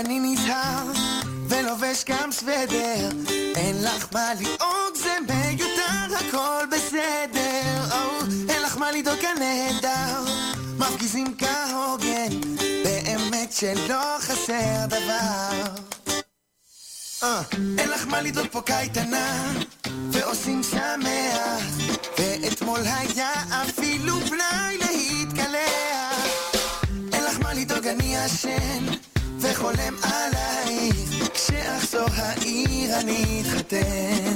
אני נזהר, ולובש גם סוודר. אין לך מה לדאוג, זה מיותר, הכל בסדר. או, אין לך מה לדאוג, הנהדר, מפגיזים כהוגן, באמת שלא חסר דבר. אה, אין לך מה לדאוג פה קייטנה, ועושים שמח, ואתמול היה אפילו פנאי להתקלח. אין לך מה לדאוג, אני ישן וחולם עלייך כשאחזור העיר אני אתחתן.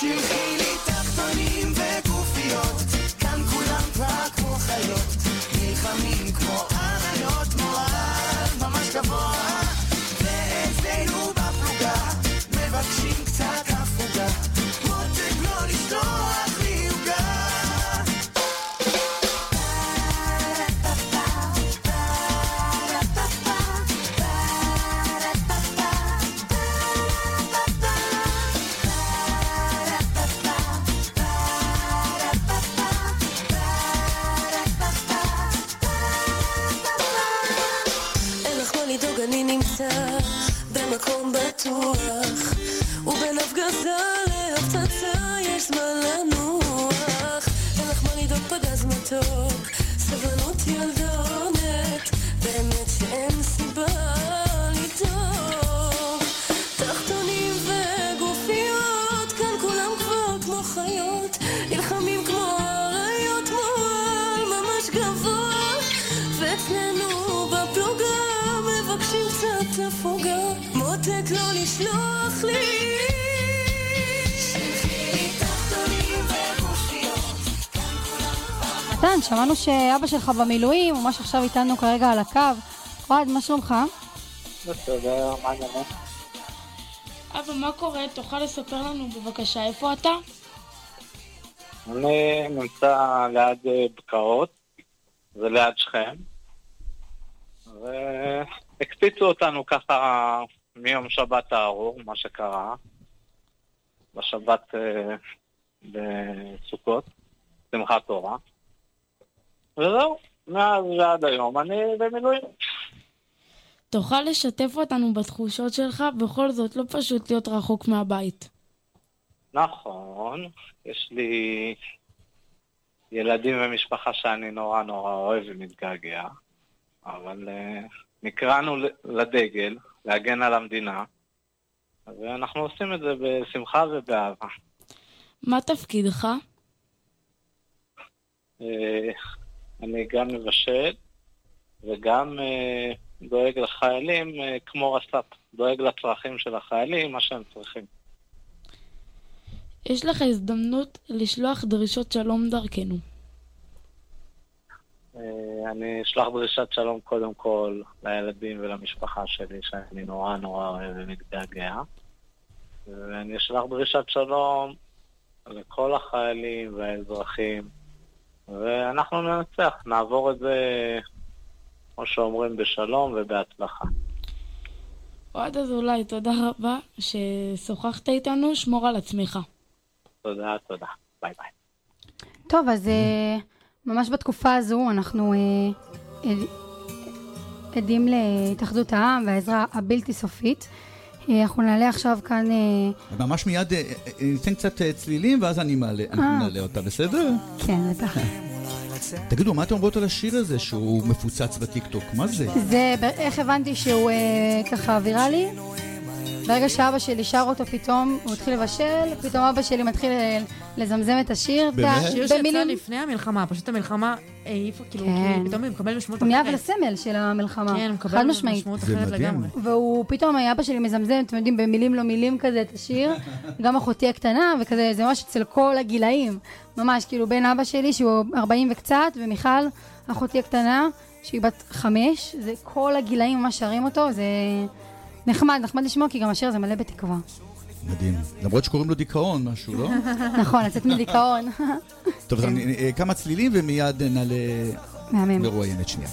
שלחי לי תחתונים וגופיות כאן כולם כבר כמו חיות נלחמים כמו אריות שמענו שאבא שלך במילואים, ממש עכשיו איתנו כרגע על הקו. אוהד, מה שלומך? בסדר, מה העניינים? אבא, מה קורה? תוכל לספר לנו בבקשה איפה אתה? אני נמצא ליד אה, בקעות, זה ליד שכם, והקפיצו אותנו ככה מיום שבת הארור, מה שקרה, בשבת אה, בסוכות, שמחת תורה, וזהו, מאז ועד היום אני במילואים. תוכל לשתף אותנו בתחושות שלך? בכל זאת, לא פשוט להיות רחוק מהבית. נכון, יש לי ילדים ומשפחה שאני נורא נורא אוהב ומתגעגע, אבל uh, נקראנו לדגל, להגן על המדינה, ואנחנו עושים את זה בשמחה ובאהבה. מה תפקידך? Uh, אני גם מבשל וגם uh, דואג לחיילים uh, כמו רס"פ, דואג לצרכים של החיילים, מה שהם צריכים. יש לך הזדמנות לשלוח דרישות שלום דרכנו. אה, אני אשלח דרישת שלום קודם כל לילדים ולמשפחה שלי, שאני נורא נורא אוהב ומתגעגע. ואני אשלח דרישת שלום לכל החיילים והאזרחים, ואנחנו ננצח, נעבור את זה, כמו שאומרים, בשלום ובהצלחה. אוהד אזולאי, תודה רבה ששוחחת איתנו, שמור על עצמך. תודה, תודה. ביי ביי. טוב, אז אה, ממש בתקופה הזו אנחנו אה, עד- עדים להתאחדות העם והעזרה הבלתי סופית. אה, אנחנו נעלה עכשיו כאן... אה, ממש מיד אה, ניתן קצת צלילים, ואז אני מעלה, אנחנו. נעלה אותה, בסדר? כן, בטח. תגידו, מה אתם אומרות על השיר הזה שהוא מפוצץ בטיקטוק? מה זה? זה, איך הבנתי שהוא ככה ויראלי? ברגע שאבא שלי שר אותו פתאום, הוא התחיל לבשל, פתאום אבא שלי מתחיל אה, לזמזם את השיר. יודע, שיר שיצא במילים- לפני המלחמה, פשוט המלחמה העיפה, כאילו, כן. כאילו, פתאום הוא מקבל משמעות הוא נהיה אחרת. לסמל של המלחמה. כן, הוא מקבל חד משמעית. זה אחרת מדהים. לגמרי. והוא פתאום, אבא שלי מזמזם, אתם יודעים, במילים לא מילים כזה את השיר. גם אחותי הקטנה, וכזה, זה ממש אצל כל הגילאים. ממש, כאילו, בין אבא שלי, שהוא 40 וקצת, ומיכל, אחותי הקטנה, שהיא בת חמש, זה כל הגילאים ממש שרים אותו, זה נחמד, נחמד לשמוע, כי גם השיר הזה מלא בתקווה. מדהים. למרות שקוראים לו דיכאון, משהו, לא? נכון, לצאת מדיכאון. טוב, אז אה, כמה צלילים ומיד נעלה מהמם. מרואיינת שנייה.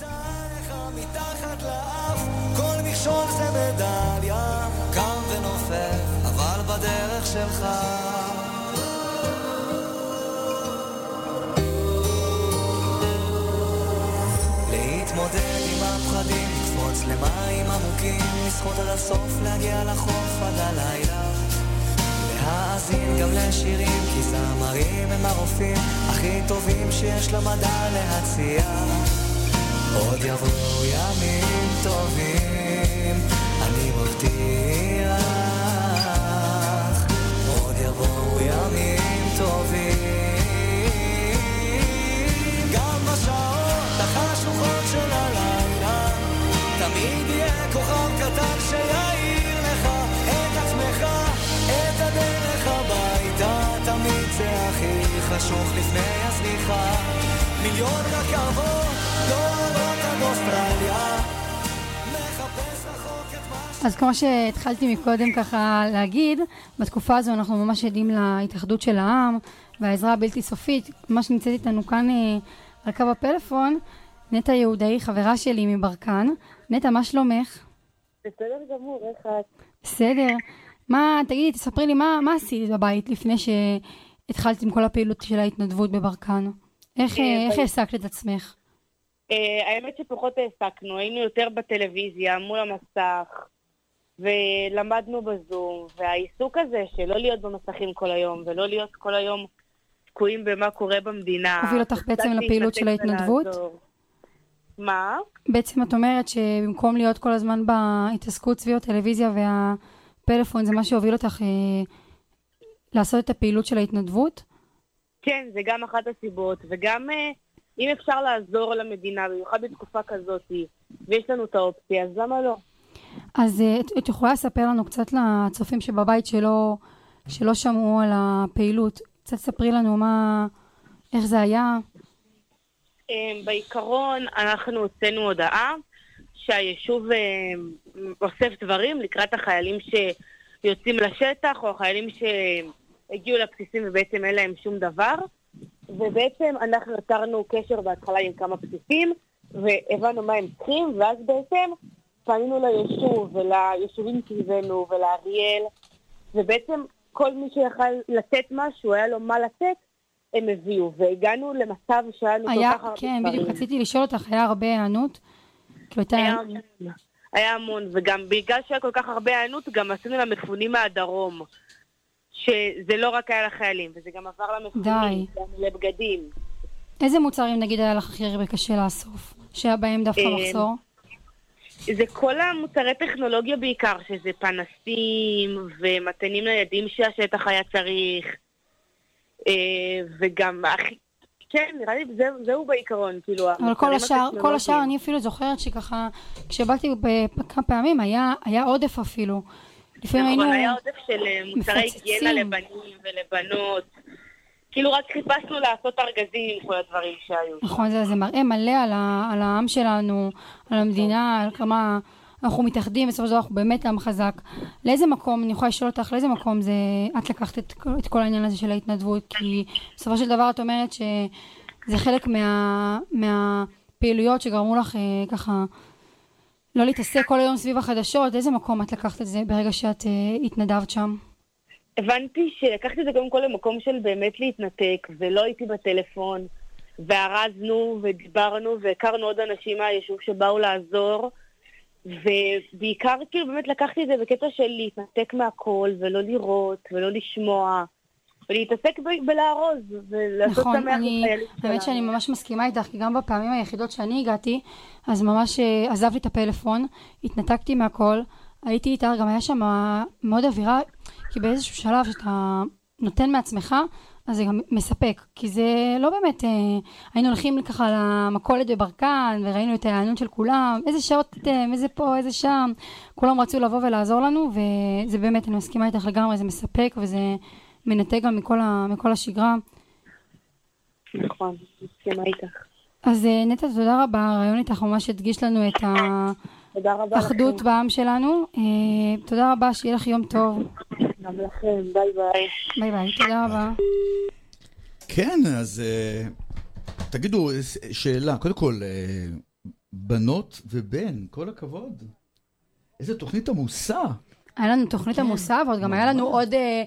כל מכשול זה מדליה, קם ונופל, אבל בדרך שלך. להתמודד עם הפחדים, לקפוץ למים עמוקים, לשחות עד הסוף, להגיע לחוף עד הלילה. להאזין גם לשירים, כי זמרים הם הרופאים הכי טובים שיש למדע להציע. עוד יבואו ימים טובים, אני מבטיח. אז כמו שהתחלתי מקודם ככה להגיד, בתקופה הזו אנחנו ממש עדים להתאחדות של העם והעזרה הבלתי סופית. ממש נמצאת איתנו כאן אה, על קו הפלאפון, נטע יהודאי, חברה שלי מברקן. נטע, מה שלומך? בסדר גמור, איך את? בסדר. מה, תגידי, תספרי לי, מה, מה עשית בבית לפני שהתחלת עם כל הפעילות של ההתנדבות בברקן? איך, אה, אה, איך העסקת את עצמך? אה, האמת שפחות העסקנו, היינו יותר בטלוויזיה, מול המסך, ולמדנו בזום, והעיסוק הזה של לא להיות במסכים כל היום, ולא להיות כל היום תקועים במה קורה במדינה. הוביל אותך בעצם לפעילות של ההתנדבות? ולעזור. מה? בעצם את אומרת שבמקום להיות כל הזמן בהתעסקות סביב הטלוויזיה והפלאפון, זה מה שהוביל אותך אה, לעשות את הפעילות של ההתנדבות? כן, זה גם אחת הסיבות, וגם אה, אם אפשר לעזור למדינה, במיוחד בתקופה כזאת, ויש לנו את האופציה, אז למה לא? אז אה, את, את יכולה לספר לנו קצת לצופים שבבית שלא, שלא שמעו על הפעילות, קצת ספרי לנו מה, איך זה היה. אה, בעיקרון, אנחנו הוצאנו הודעה שהיישוב אה, אוסף דברים לקראת החיילים שיוצאים לשטח, או החיילים שהגיעו לבסיסים ובעצם אין להם שום דבר. ובעצם אנחנו יצרנו קשר בהתחלה עם כמה בסיסים, והבנו מה הם צריכים, ואז בעצם פנינו ליישוב וליישובים סביבנו ולאריאל, ובעצם כל מי שיכל לתת משהו, היה לו מה לתת, הם הביאו, והגענו למצב שהיה לנו כל כך הרבה כן, דברים. בדיוק רציתי לשאול אותך, היה הרבה היענות? כאילו. היה היה המון, וגם בגלל שהיה כל כך הרבה היענות, גם עשינו למפונים מהדרום. שזה לא רק היה לחיילים, וזה גם עבר למפונים. גם לבגדים. איזה מוצרים נגיד היה לך הכי הרבה קשה לאסוף? שהיה בהם דווקא אה, מחסור? זה כל המוצרי טכנולוגיה בעיקר, שזה פנסים ומתנים ניידים שהשטח היה צריך, אה, וגם, הכי- כן, נראה לי זהו, זהו בעיקרון, כאילו, אבל כל השאר, כל. השאר, אני אפילו זוכרת שככה, כשבאתי כמה פעמים, היה, היה עודף אפילו. לפעמים נכון, היינו... היה עודף של אה, מוצרי. היגיינה לבנים ולבנות. כאילו רק חיפשנו לעשות ארגזים עם כל הדברים שהיו. נכון, זה, זה מראה מלא על, ה, על העם שלנו, על המדינה, על כמה אנחנו מתאחדים, בסופו של דבר אנחנו באמת עם חזק. לאיזה מקום, אני יכולה לשאול אותך, לאיזה מקום זה, את לקחת את, את כל העניין הזה של ההתנדבות? כי בסופו של דבר את אומרת שזה חלק מה, מהפעילויות שגרמו לך אה, ככה לא להתעסק כל היום סביב החדשות, איזה מקום את לקחת את זה ברגע שאת אה, התנדבת שם? הבנתי שלקחתי את זה קודם כל למקום של באמת להתנתק, ולא הייתי בטלפון, וארזנו ודיברנו והכרנו עוד אנשים מהיישוב שבאו לעזור, ובעיקר כאילו באמת לקחתי את זה בקטע של להתנתק מהכל, ולא לראות, ולא לשמוע, ולהתעסק ב- בלארוז, ולעשות נכון, שמח אני, לחיילים האמת שאני שלנו. ממש מסכימה איתך, כי גם בפעמים היחידות שאני הגעתי, אז ממש אה, עזבתי את הפלאפון, התנתקתי מהכל, הייתי איתך, גם היה שם מאוד אווירה, כי באיזשהו שלב שאתה נותן מעצמך, אז זה גם מספק, כי זה לא באמת, אה, היינו הולכים ככה למכולת בברקן, וראינו את ההיענות של כולם, איזה שעות אתם, איזה פה, איזה שם, כולם רצו לבוא ולעזור לנו, וזה באמת, אני מסכימה איתך לגמרי, זה מספק, וזה מנתק גם מכל, ה, מכל השגרה. נכון, מסכימה איתך. אז אה, נטע, תודה רבה, הרעיון איתך ממש הדגיש לנו את האחדות. בעם שלנו. אה, תודה רבה, שיהיה לך יום טוב. גם לכם, ביי ביי. ביי ביי, תודה רבה. כן, אז אה, תגידו, ש- שאלה, קודם כל, אה, בנות ובן, כל הכבוד. איזה תוכנית עמוסה. היה לנו תוכנית עמוסה, ועוד גם היה לנו עוד אה,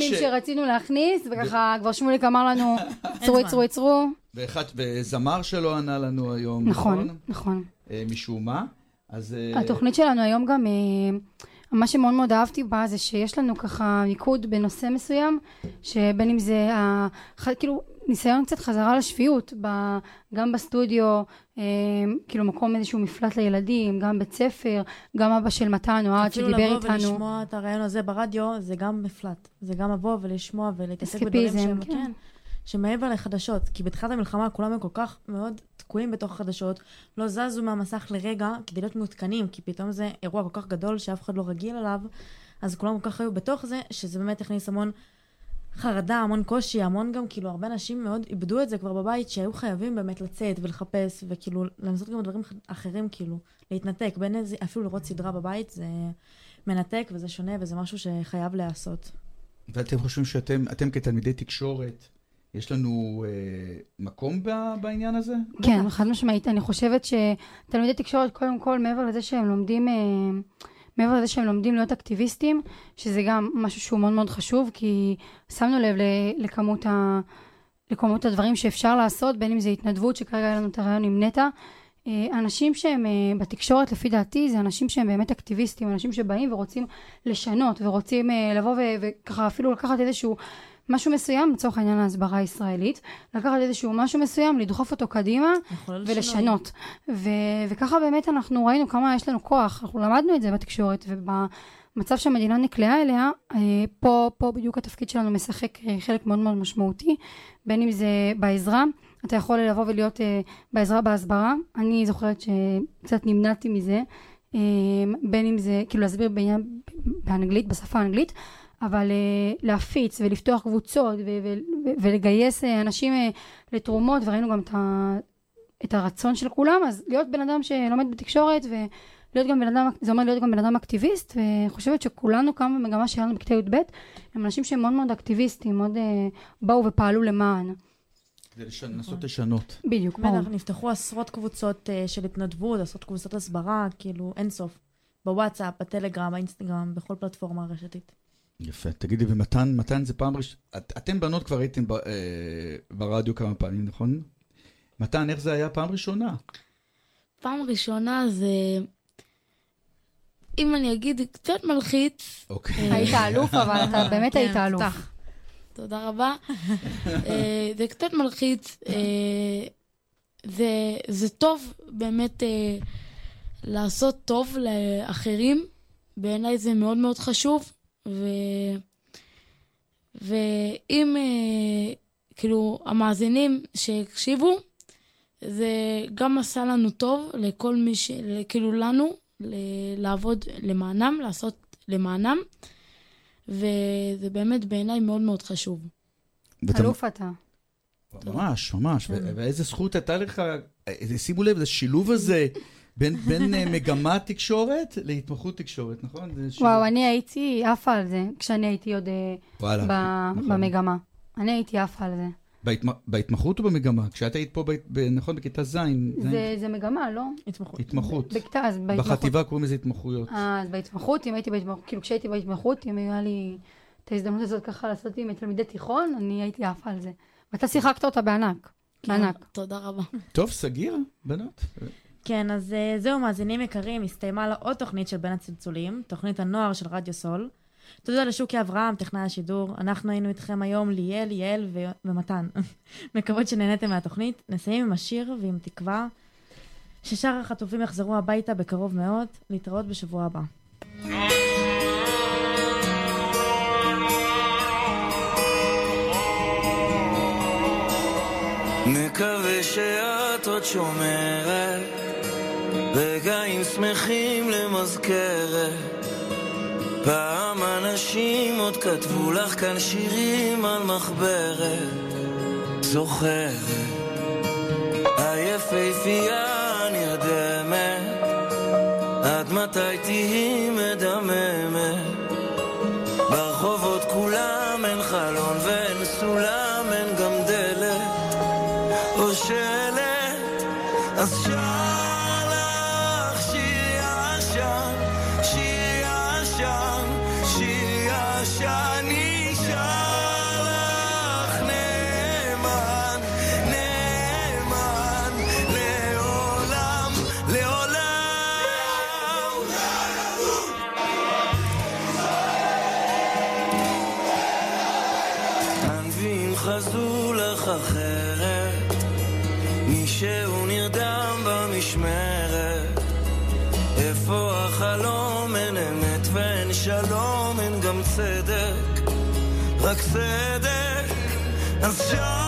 ש- שרצינו להכניס, וככה כבר שמוליק אמר לנו, עצרו, עצרו, עצרו. ואחד, וזמר שלא ענה לנו היום, נכון, נכון? נכון. אה, משום מה. אז... אה, התוכנית שלנו היום גם, אה, מה שמאוד מאוד אהבתי בה זה שיש לנו ככה מיקוד בנושא מסוים, שבין אם זה, ה- כאילו, ניסיון קצת חזרה לשפיות, ב- גם בסטודיו, אה, כאילו מקום איזשהו מפלט לילדים, גם בית ספר, גם אבא של מתן אוהד אפילו שדיבר לבוא איתנו. ולשמוע את הרעיון הזה ברדיו, זה גם מפלט. זה גם לבוא ולשמוע ולהתעסק בדברים שהם, כן. כן, שמעבר לחדשות. כי בתחילת המלחמה כולם היו כל כך מאוד תקועים בתוך החדשות, לא זזו מהמסך לרגע כדי להיות מעודכנים, כי פתאום זה אירוע כל כך גדול שאף אחד לא רגיל אליו, אז כולם כל כך היו בתוך זה, שזה באמת הכניס המון חרדה, המון קושי, המון גם, כאילו, הרבה אנשים מאוד איבדו את זה כבר בבית, שהיו חייבים באמת לצאת ולחפש, וכאילו, לנסות גם דברים אחרים, כאילו, להתנתק, בין איזה, אפילו לראות סדרה בבית, זה מנתק וזה שונה, וזה משהו שחייב להיעשות. ואתם חושבים שאתם אתם כתלמידי תקשורת, יש לנו אה, מקום ב- בעניין הזה? כן, חד משמעית. אני חושבת שתלמידי תקשורת, קודם כל, מעבר לזה שהם לומדים, אה, מעבר לזה שהם לומדים להיות אקטיביסטים, שזה גם משהו שהוא מאוד מאוד חשוב, כי שמנו לב לכמות, ה, לכמות הדברים שאפשר לעשות, בין אם זה התנדבות, שכרגע היה לנו את הרעיון עם נטע, אה, אנשים שהם אה, בתקשורת, לפי דעתי, זה אנשים שהם באמת אקטיביסטים, אנשים שבאים ורוצים לשנות, ורוצים אה, לבוא ו- וככה אפילו לקחת איזשהו משהו מסוים, לצורך העניין ההסברה הישראלית, לקחת איזשהו משהו מסוים, לדחוף אותו קדימה ולשנות. ו- וככה באמת אנחנו ראינו כמה יש לנו כוח, אנחנו למדנו את זה בתקשורת, ובמצב שהמדינה נקלעה אליה, אה, פה, פה בדיוק התפקיד שלנו משחק אה, חלק מאוד מאוד משמעותי, בין אם זה בעזרה, אתה יכול לבוא ולהיות אה, בעזרה בהסברה, אני זוכרת שקצת נמנעתי מזה, בין אם זה, כאילו להסביר בעניין, באנגלית, בשפה האנגלית, אבל אה, להפיץ ולפתוח קבוצות ו- ו- ו- ולגייס אה, אנשים אה, לתרומות, וראינו גם את, ה- את הרצון של כולם, אז להיות בן אדם שלומד בתקשורת ולהיות גם בן אדם, זה אומר להיות גם בן אדם אקטיביסט, ואני חושבת שכולנו כאן במגמה שלנו בכיתה י"ב, הם אנשים שהם מאוד מאוד אקטיביסטים, מאוד אה, באו ופעלו למען. כדי לש- לנסות לשנות. בדיוק, ברור. בטח, נפתחו עשרות קבוצות אה, של התנדבות, עשרות קבוצות הסברה, כאילו, אין סוף. בוואטסאפ, בטלגרם, באינסטגרם, בכל פלטפורמה רשתית. יפה. תגידי, ומתן, מתן זה פעם ראשונה, את, אתם בנות כבר הייתם ב, אה, ברדיו כמה פעמים, נכון? מתן, איך זה היה פעם ראשונה? פעם ראשונה זה... אם אני אגיד, קצת מלחיץ. אוקיי. אה, היית אלוף, אבל אתה באמת כן, היית אלוף. תח. תודה רבה. אה, זה קצת מלחיץ. אה, זה, זה טוב באמת לעשות טוב לאחרים. בעיניי זה מאוד מאוד חשוב. ו... ואם אה, כאילו המאזינים שהקשיבו, זה גם עשה לנו טוב לכל מי ש... כאילו לנו, ל... לעבוד למענם, לעשות למענם, וזה באמת בעיניי מאוד מאוד חשוב. אלוף אתה. ממש, ממש. ו- ואיזה זכות הייתה לך, אה, שימו לב, זה שילוב הזה בין, בין אה, מגמת תקשורת להתמחות תקשורת, נכון? וואו, אני הייתי עפה על זה, כשאני הייתי עוד אה, וואלה, ב- נכון. במגמה. אני הייתי עפה על זה. בהתמ... בהתמחות או במגמה? כשאת היית פה, ב... ב... נכון, בכיתה ז', ז', זה, זה מגמה, לא? התמחות. התמחות. בכיתה, אז בהתמחות. בחטיבה קוראים לזה התמחויות. אה, אז בהתמחות, אם הייתי בהתמחות, כאילו כשהייתי בהתמחות, אם היה לי את ההזדמנות הזאת ככה לעשות עם תלמידי תיכון, אני הייתי עפה על זה. ואתה שיחקת אותה בענק. בענק. תודה רבה. טוב, סגיר, בנות. כן, אז אה, זהו, מאזינים יקרים, הסתיימה לה עוד תוכנית של בין הצלצולים, תוכנית הנוער של רדיו סול. תודה לשוקי אברהם, טכנאי השידור. אנחנו היינו איתכם היום, ליאל, יעל ו- ומתן. מקוות שנהניתם מהתוכנית. נסיים עם השיר ועם תקווה ששאר החטופים יחזרו הביתה בקרוב מאוד. להתראות בשבוע הבא. מקווה שאת עוד שומרת רגעים שמחים למזכרת. פעם אנשים עוד כתבו לך כאן שירים על מחברת. זוכרת? היפהפייה נרדמת עד מתי תהיי מדממת צדק אז שר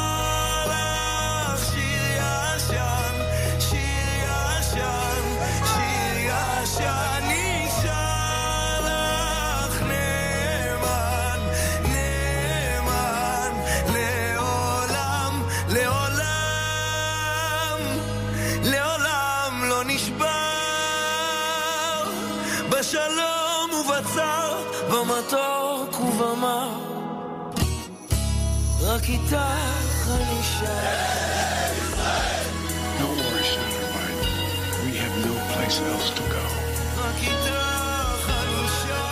רק איתך אני שר No worries, Snyder White. We have no place else to go. רק איתך אני שר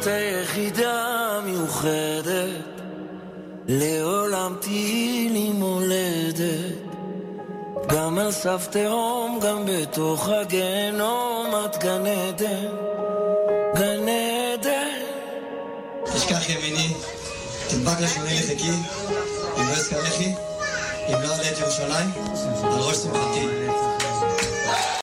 את היחידה המיוחדת לעולם סף תהום, גם בתוך הגיהנום את גן עדן. גן עדן. תשכח ימיני, תדבק לשוני לחיקי, אם לא אזכרכי, אם לא עלה את ירושלים, על ראש שמחתי.